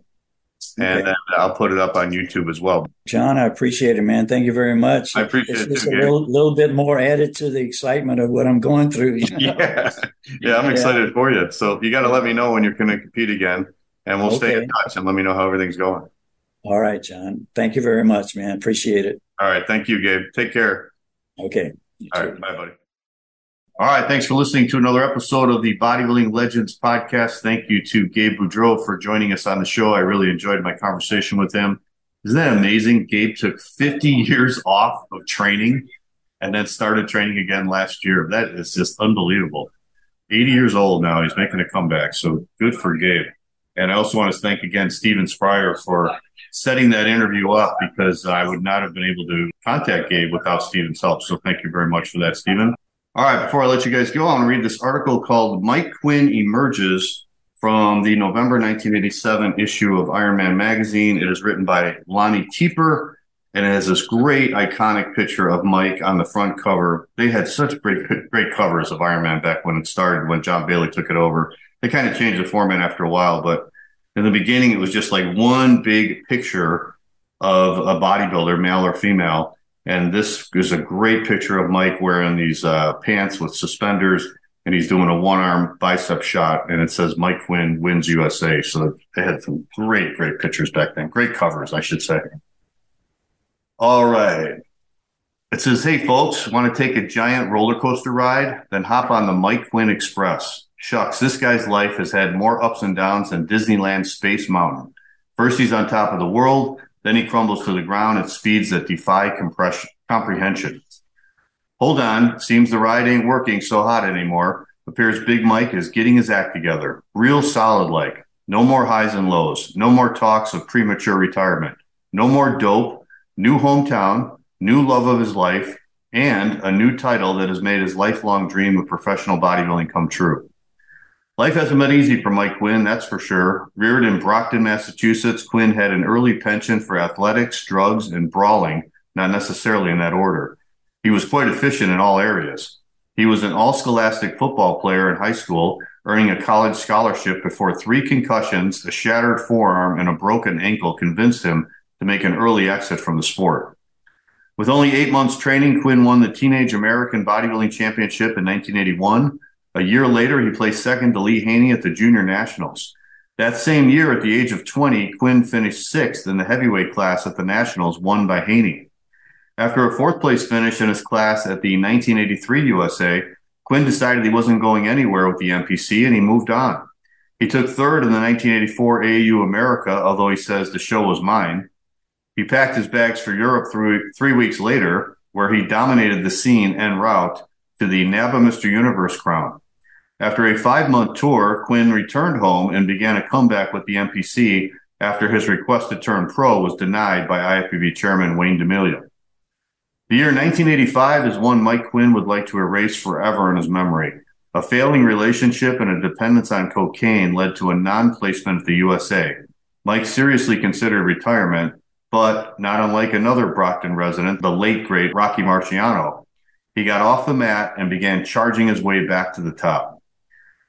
and okay. then I'll put it up on YouTube as well. John, I appreciate it, man. Thank you very much. I appreciate it's, it. Too, a little, little, bit more added to the excitement of what I'm going through. You know? Yeah, yeah, I'm excited yeah. for you. So you got to let me know when you're going to compete again, and we'll okay. stay in touch and let me know how everything's going. All right, John. Thank you very much, man. Appreciate it. All right, thank you, Gabe. Take care. Okay. All right, bye, buddy. All right. Thanks for listening to another episode of the Bodybuilding Legends podcast. Thank you to Gabe Boudreaux for joining us on the show. I really enjoyed my conversation with him. Isn't that amazing? Gabe took 50 years off of training and then started training again last year. That is just unbelievable. 80 years old now. He's making a comeback. So good for Gabe. And I also want to thank again Steven Spryer for setting that interview up because I would not have been able to contact Gabe without Steven's help. So thank you very much for that, Steven. All right, before I let you guys go, I want to read this article called Mike Quinn Emerges from the November 1987 issue of Iron Man magazine. It is written by Lonnie Teper and it has this great iconic picture of Mike on the front cover. They had such great great covers of Iron Man back when it started, when John Balik took it over. They kind of changed the format after a while, but in the beginning, it was just like one big picture of a bodybuilder, male or female. And this is a great picture of Mike wearing these uh, pants with suspenders, and he's doing a one arm bicep shot, and it says Mike Quinn wins USA. So they had some great, great pictures back then, great covers, I should say. All right. It says, Hey, folks, want to take a giant roller coaster ride? Then hop on the Mike Quinn Express. Shucks, this guy's life has had more ups and downs than Disneyland Space Mountain. First, he's on top of the world. Then he crumbles to the ground at speeds that defy comprehension. Hold on. Seems the ride ain't working so hot anymore. Appears Big Mike is getting his act together. Real solid like. No more highs and lows. No more talks of premature retirement. No more dope new hometown, new love of his life, and a new title that has made his lifelong dream of professional bodybuilding come true. Life hasn't been easy for Mike Quinn, that's for sure. Reared in Brockton, Massachusetts, Quinn had an early penchant for athletics, drugs, and brawling, not necessarily in that order. He was quite efficient in all areas. He was an all scholastic football player in high school, earning a college scholarship before three concussions, a shattered forearm, and a broken ankle convinced him to make an early exit from the sport. With only eight months training, Quinn won the Teenage American Bodybuilding Championship in 1981. A year later, he placed second to Lee Haney at the Junior Nationals. That same year, at the age of 20, Quinn finished sixth in the heavyweight class at the Nationals, won by Haney. After a fourth place finish in his class at the 1983 USA, Quinn decided he wasn't going anywhere with the NPC and he moved on. He took third in the 1984 AAU America, although he says the show was mine. He packed his bags for Europe three, three weeks later, where he dominated the scene en route to the NABBA Mr. Universe crown. After a five month tour, Quinn returned home and began a comeback with the NPC after his request to turn pro was denied by IFBB chairman Wayne DeMilia. The year 1985 is one Mike Quinn would like to erase forever in his memory. A failing relationship and a dependence on cocaine led to a non placement at the USA. Mike seriously considered retirement but not unlike another Brockton resident, the late great Rocky Marciano, he got off the mat and began charging his way back to the top.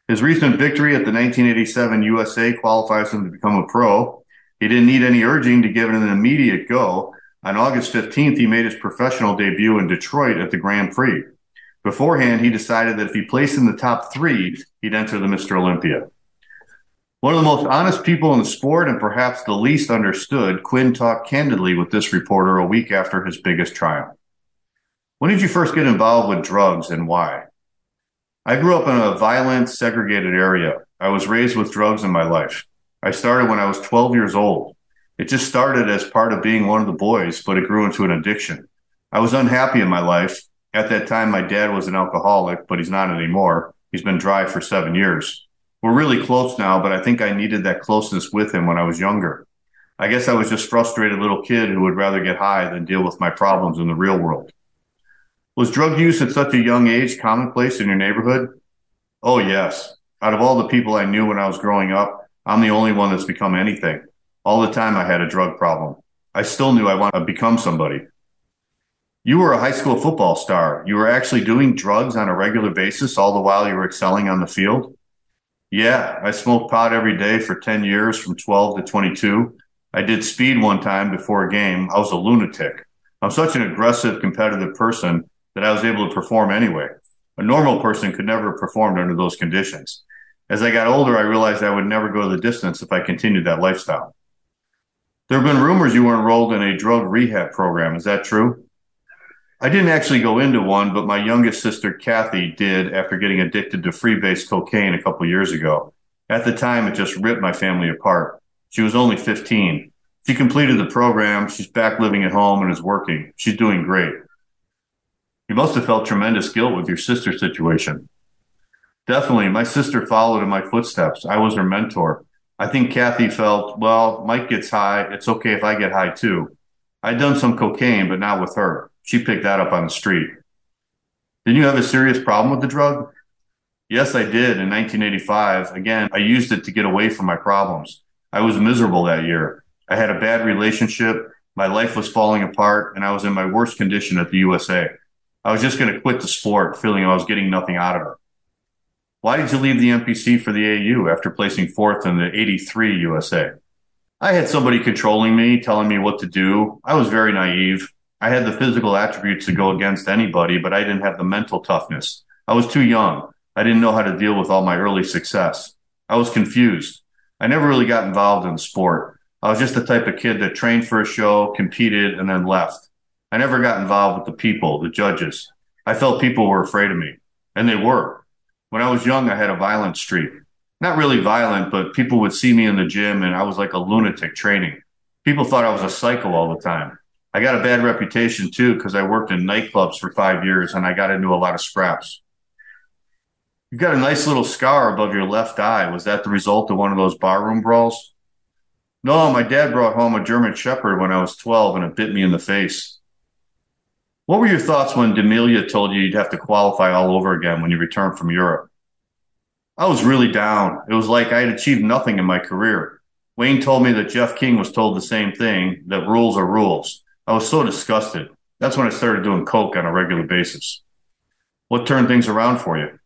His recent victory at the 1987 USA qualifies him to become a pro. He didn't need any urging to give it an immediate go. On August 15th, he made his professional debut in Detroit at the Grand Prix. Beforehand, he decided that if he placed in the top three, he'd enter the Mr. Olympia. One of the most honest people in the sport and perhaps the least understood, Quinn talked candidly with this reporter a week after his biggest triumph. When did you first get involved with drugs and why? I grew up in a violent, segregated area. I was raised with drugs in my life. I started when I was 12 years old. It just started as part of being one of the boys, but it grew into an addiction. I was unhappy in my life. At that time, my dad was an alcoholic, but he's not anymore. He's been dry for seven years we're really close now, but I think I needed that closeness with him when I was younger. I guess I was just frustrated little kid who would rather get high than deal with my problems in the real world. Was drug use at such a young age commonplace in your neighborhood? Oh, yes. Out of all the people I knew when I was growing up, I'm the only one that's become anything. All the time I had a drug problem. I still knew I wanted to become somebody. You were a high school football star. You were actually doing drugs on a regular basis all the while you were excelling on the field. Yeah, I smoked pot every day for 10 years from 12 to 22. I did speed one time before a game. I was a lunatic. I'm such an aggressive, competitive person that I was able to perform anyway. A normal person could never have performed under those conditions. As I got older, I realized I would never go the distance if I continued that lifestyle. There have been rumors you were enrolled in a drug rehab program. Is that true? I didn't actually go into one, but my youngest sister, Kathy, did after getting addicted to freebase cocaine a couple years ago. At the time, it just ripped my family apart. She was only 15. She completed the program. She's back living at home and is working. She's doing great. You must have felt tremendous guilt with your sister situation. Definitely. My sister followed in my footsteps. I was her mentor. I think Kathy felt, well, Mike gets high. It's okay if I get high too. I'd done some cocaine, but not with her. She picked that up on the street. Didn't you have a serious problem with the drug? Yes, I did in 1985. Again, I used it to get away from my problems. I was miserable that year. I had a bad relationship. My life was falling apart and I was in my worst condition at the USA. I was just going to quit the sport, feeling I was getting nothing out of it. Why did you leave the NPC for the AU after placing fourth in the 83 USA? I had somebody controlling me, telling me what to do. I was very naive. I had the physical attributes to go against anybody, but I didn't have the mental toughness. I was too young. I didn't know how to deal with all my early success. I was confused. I never really got involved in sport. I was just the type of kid that trained for a show, competed, and then left. I never got involved with the people, the judges. I felt people were afraid of me, and they were. When I was young, I had a violent streak. Not really violent, but people would see me in the gym and I was like a lunatic training. People thought I was a psycho all the time. I got a bad reputation too because I worked in nightclubs for five years and I got into a lot of scraps. You've got a nice little scar above your left eye. Was that the result of one of those barroom brawls? No, my dad brought home a German Shepherd when I was 12 and it bit me in the face. What were your thoughts when DeMilia told you you'd have to qualify all over again when you returned from Europe? I was really down. It was like I had achieved nothing in my career. Wayne told me that Jeff King was told the same thing that rules are rules. I was so disgusted. That's when I started doing coke on a regular basis. What turned things around for you?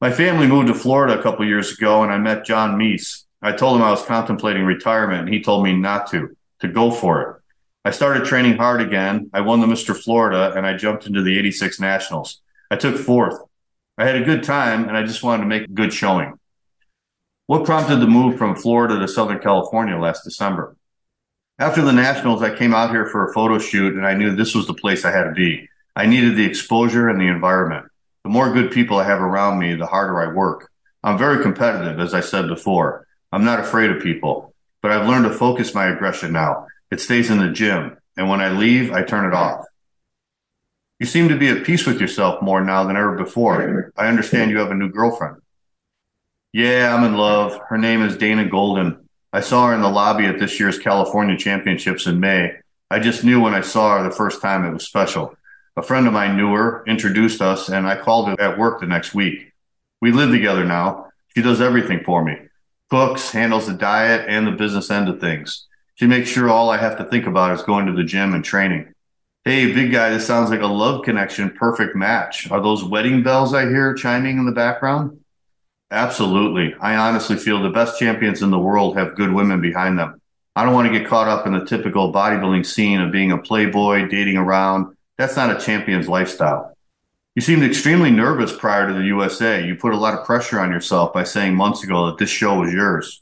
My family moved to Florida a couple years ago and I met John Meese. I told him I was contemplating retirement and he told me not to, to go for it. I started training hard again. I won the Mr. Florida and I jumped into the 86 Nationals. I took fourth. I had a good time and I just wanted to make a good showing. What prompted the move from Florida to Southern California last December? After the Nationals, I came out here for a photo shoot and I knew this was the place I had to be. I needed the exposure and the environment. The more good people I have around me, the harder I work. I'm very competitive, as I said before. I'm not afraid of people, but I've learned to focus my aggression now. It stays in the gym, and when I leave, I turn it off. You seem to be at peace with yourself more now than ever before. I understand you have a new girlfriend. Yeah, I'm in love. Her name is Dana Golden. I saw her in the lobby at this year's California Championships in May. I just knew when I saw her the first time it was special. A friend of mine knew her, introduced us, and I called her at work the next week. We live together now. She does everything for me cooks, handles the diet, and the business end of things. She makes sure all I have to think about is going to the gym and training. Hey, big guy, this sounds like a love connection, perfect match. Are those wedding bells I hear chiming in the background? Absolutely. I honestly feel the best champions in the world have good women behind them. I don't want to get caught up in the typical bodybuilding scene of being a playboy, dating around, that's not a champion's lifestyle. You seemed extremely nervous prior to the USA. You put a lot of pressure on yourself by saying months ago that this show was yours.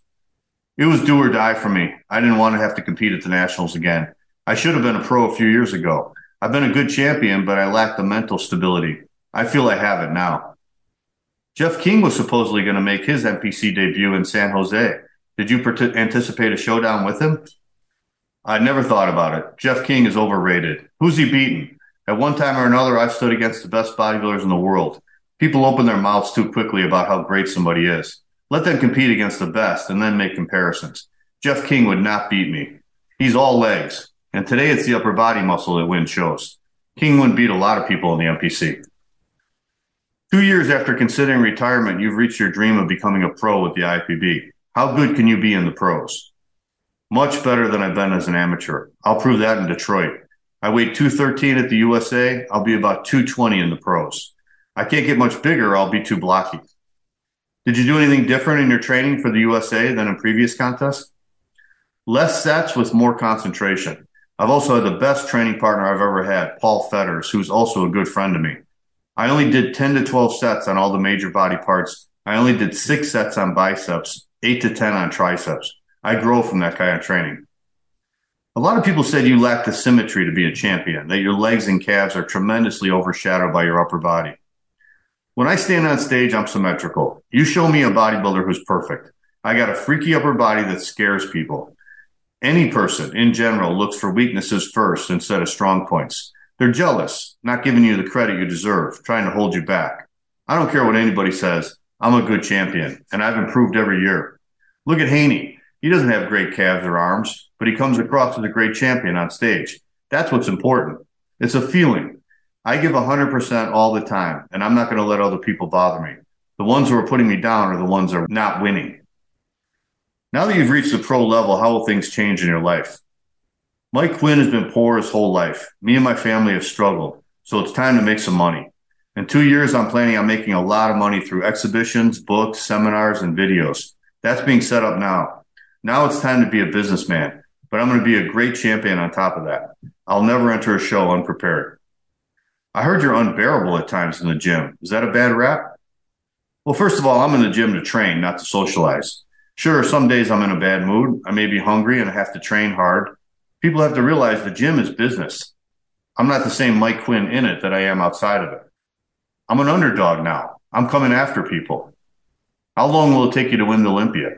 It was do or die for me. I didn't want to have to compete at the Nationals again. I should have been a pro a few years ago. I've been a good champion, but I lacked the mental stability. I feel I have it now. Jeff King was supposedly going to make his NPC debut in San Jose. Did you anticipate a showdown with him? I never thought about it. Jeff King is overrated. Who's he beaten? At one time or another, I've stood against the best bodybuilders in the world. People open their mouths too quickly about how great somebody is. Let them compete against the best and then make comparisons. Jeff King would not beat me. He's all legs. And today it's the upper body muscle that wins shows. King wouldn't beat a lot of people in the NPC. Two years after considering retirement, you've reached your dream of becoming a pro with the IFBB. How good can you be in the pros? Much better than I've been as an amateur. I'll prove that in Detroit. I weigh 213 at the USA. I'll be about 220 in the pros. I can't get much bigger. I'll be too blocky. Did you do anything different in your training for the USA than in previous contests? Less sets with more concentration. I've also had the best training partner I've ever had, Paul Fetters, who's also a good friend to me. I only did 10 to 12 sets on all the major body parts. I only did six sets on biceps, eight to 10 on triceps. I grow from that kind of training. A lot of people said you lack the symmetry to be a champion, that your legs and calves are tremendously overshadowed by your upper body. When I stand on stage, I'm symmetrical. You show me a bodybuilder who's perfect. I got a freaky upper body that scares people. Any person in general looks for weaknesses first instead of strong points. They're jealous, not giving you the credit you deserve, trying to hold you back. I don't care what anybody says. I'm a good champion, and I've improved every year. Look at Haney. He doesn't have great calves or arms, but he comes across as a great champion on stage. That's what's important. It's a feeling. I give 100% all the time, and I'm not going to let other people bother me. The ones who are putting me down are the ones that are not winning. Now that you've reached the pro level, how will things change in your life? Mike Quinn has been poor his whole life. Me and my family have struggled, so it's time to make some money. In two years, I'm planning on making a lot of money through exhibitions, books, seminars, and videos. That's being set up now. Now it's time to be a businessman, but I'm going to be a great champion on top of that. I'll never enter a show unprepared. I heard you're unbearable at times in the gym. Is that a bad rap? Well, first of all, I'm in the gym to train, not to socialize. Sure, some days I'm in a bad mood. I may be hungry and I have to train hard. People have to realize the gym is business. I'm not the same Mike Quinn in it that I am outside of it. I'm an underdog now. I'm coming after people. How long will it take you to win the Olympia?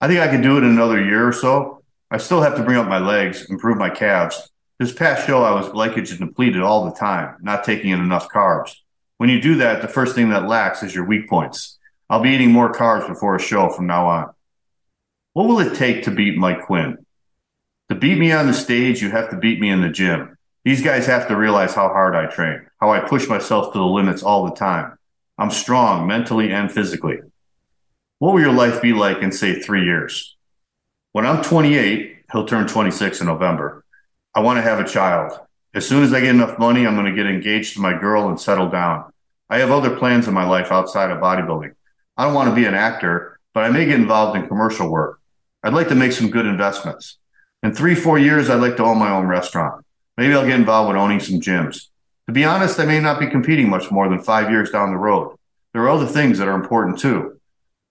I think I can do it in another year or so. I still have to bring up my legs, improve my calves. This past show, I was glycogen depleted all the time, not taking in enough carbs. When you do that, the first thing that lacks is your weak points. I'll be eating more carbs before a show from now on. What will it take to beat Mike Quinn? To beat me on the stage, you have to beat me in the gym. These guys have to realize how hard I train, how I push myself to the limits all the time. I'm strong mentally and physically. What will your life be like in, say, three years? When I'm 28, he'll turn 26 in November. I want to have a child. As soon as I get enough money, I'm going to get engaged to my girl and settle down. I have other plans in my life outside of bodybuilding. I don't want to be an actor, but I may get involved in commercial work. I'd like to make some good investments. In three, four years, I'd like to own my own restaurant. Maybe I'll get involved with owning some gyms. To be honest, I may not be competing much more than five years down the road. There are other things that are important too.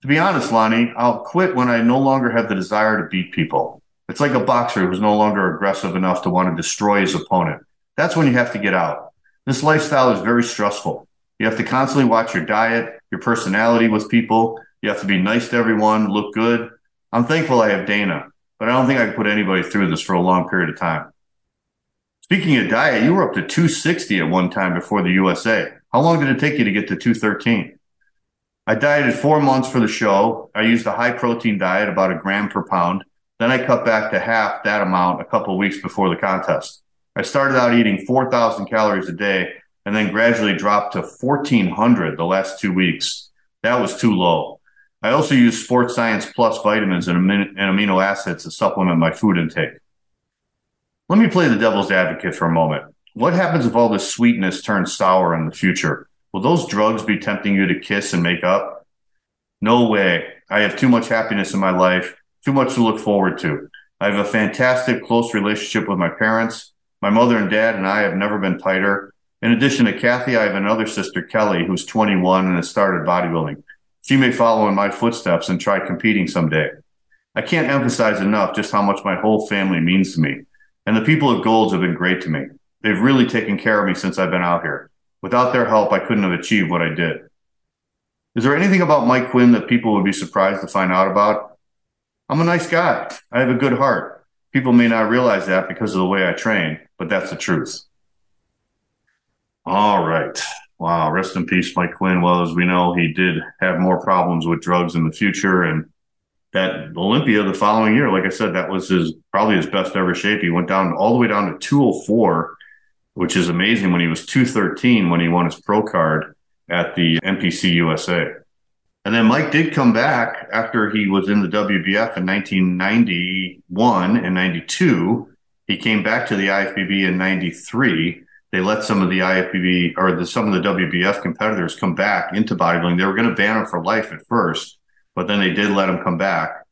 To be honest, Lonnie, I'll quit when I no longer have the desire to beat people. It's like a boxer who's no longer aggressive enough to want to destroy his opponent. That's when you have to get out. This lifestyle is very stressful. You have to constantly watch your diet, your personality with people. You have to be nice to everyone, look good. I'm thankful I have Dana, but I don't think I could put anybody through this for a long period of time. Speaking of diet, you were up to 260 at one time before the USA. How long did it take you to get to 213? I dieted four months for the show. I used a high protein diet, about a gram per pound. Then I cut back to half that amount a couple weeks before the contest. I started out eating 4,000 calories a day and then gradually dropped to 1,400 the last two weeks. That was too low. I also use Sports Science Plus vitamins and amino acids to supplement my food intake. Let me play the devil's advocate for a moment. What happens if all this sweetness turns sour in the future? Will those drugs be tempting you to kiss and make up? No way. I have too much happiness in my life, too much to look forward to. I have a fantastic, close relationship with my parents. My mother and dad and I have never been tighter. In addition to Kathy, I have another sister, Kelly, who's 21 and has started bodybuilding. She may follow in my footsteps and try competing someday. I can't emphasize enough just how much my whole family means to me. And the people at Golds have been great to me. They've really taken care of me since I've been out here. Without their help, I couldn't have achieved what I did. Is there anything about Mike Quinn that people would be surprised to find out about? I'm a nice guy. I have a good heart. People may not realize that because of the way I train, but that's the truth. All right. Wow. Rest in peace, Mike Quinn. Well, as we know, he did have more problems with drugs in the future and that Olympia the following year, like I said, that was his probably his best ever shape. He went down all the way down to 204, which is amazing when he was 213 when he won his pro card at the NPC USA. And then Mike did come back after he was in the WBF in 1991 and 92. He came back to the IFBB in 93. They let some of the IFBB or the, some of the WBF competitors come back into bodybuilding. They were going to ban him for life at first but then they did let him come back.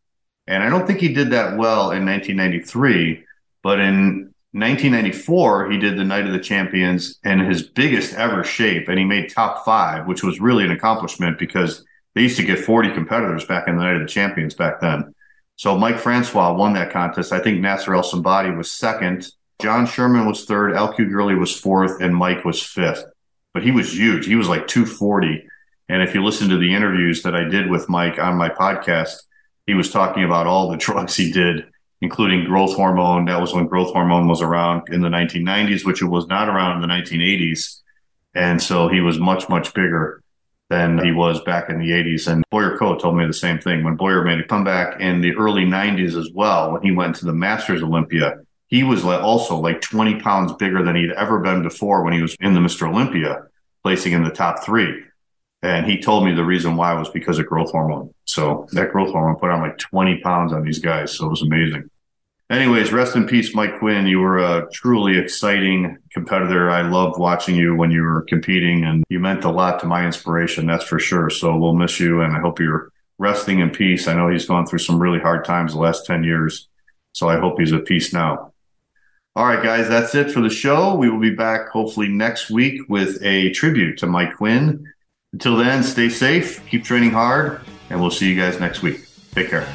And I don't think he did that well in 1993, but in 1994, he did the Night of the Champions in his biggest ever shape, and he made top five, which was really an accomplishment because they used to get 40 competitors back in the Night of the Champions back then. So Mike Francois won that contest. I think Nasser El Sonbaty was second. John Sherman was third. LQ Gurley was fourth, and Mike was fifth. But he was huge. He was like 240 and if you listen to the interviews that I did with Mike on my podcast, he was talking about all the drugs he did including growth hormone. That was when growth hormone was around in the 1990s, which it was not around in the 1980s. And so he was much, much bigger than he was back in the 80s. And Boyer Coe told me the same thing. When Boyer made a comeback in the early 90s as well, when he went to the Masters Olympia, he was also like 20 pounds bigger than he'd ever been before when he was in the Mr. Olympia, placing in the top three. And he told me the reason why was because of growth hormone. So that growth hormone put on like 20 pounds on these guys. So it was amazing. Anyways, rest in peace, Mike Quinn. You were a truly exciting competitor. I loved watching you when you were competing, and you meant a lot to my inspiration, that's for sure. So we'll miss you, and I hope you're resting in peace. I know he's gone through some really hard times the last 10 years, so I hope he's at peace now. All right, guys, that's it for the show. We will be back hopefully next week with a tribute to Mike Quinn. Until then, stay safe, keep training hard, and we'll see you guys next week. Take care.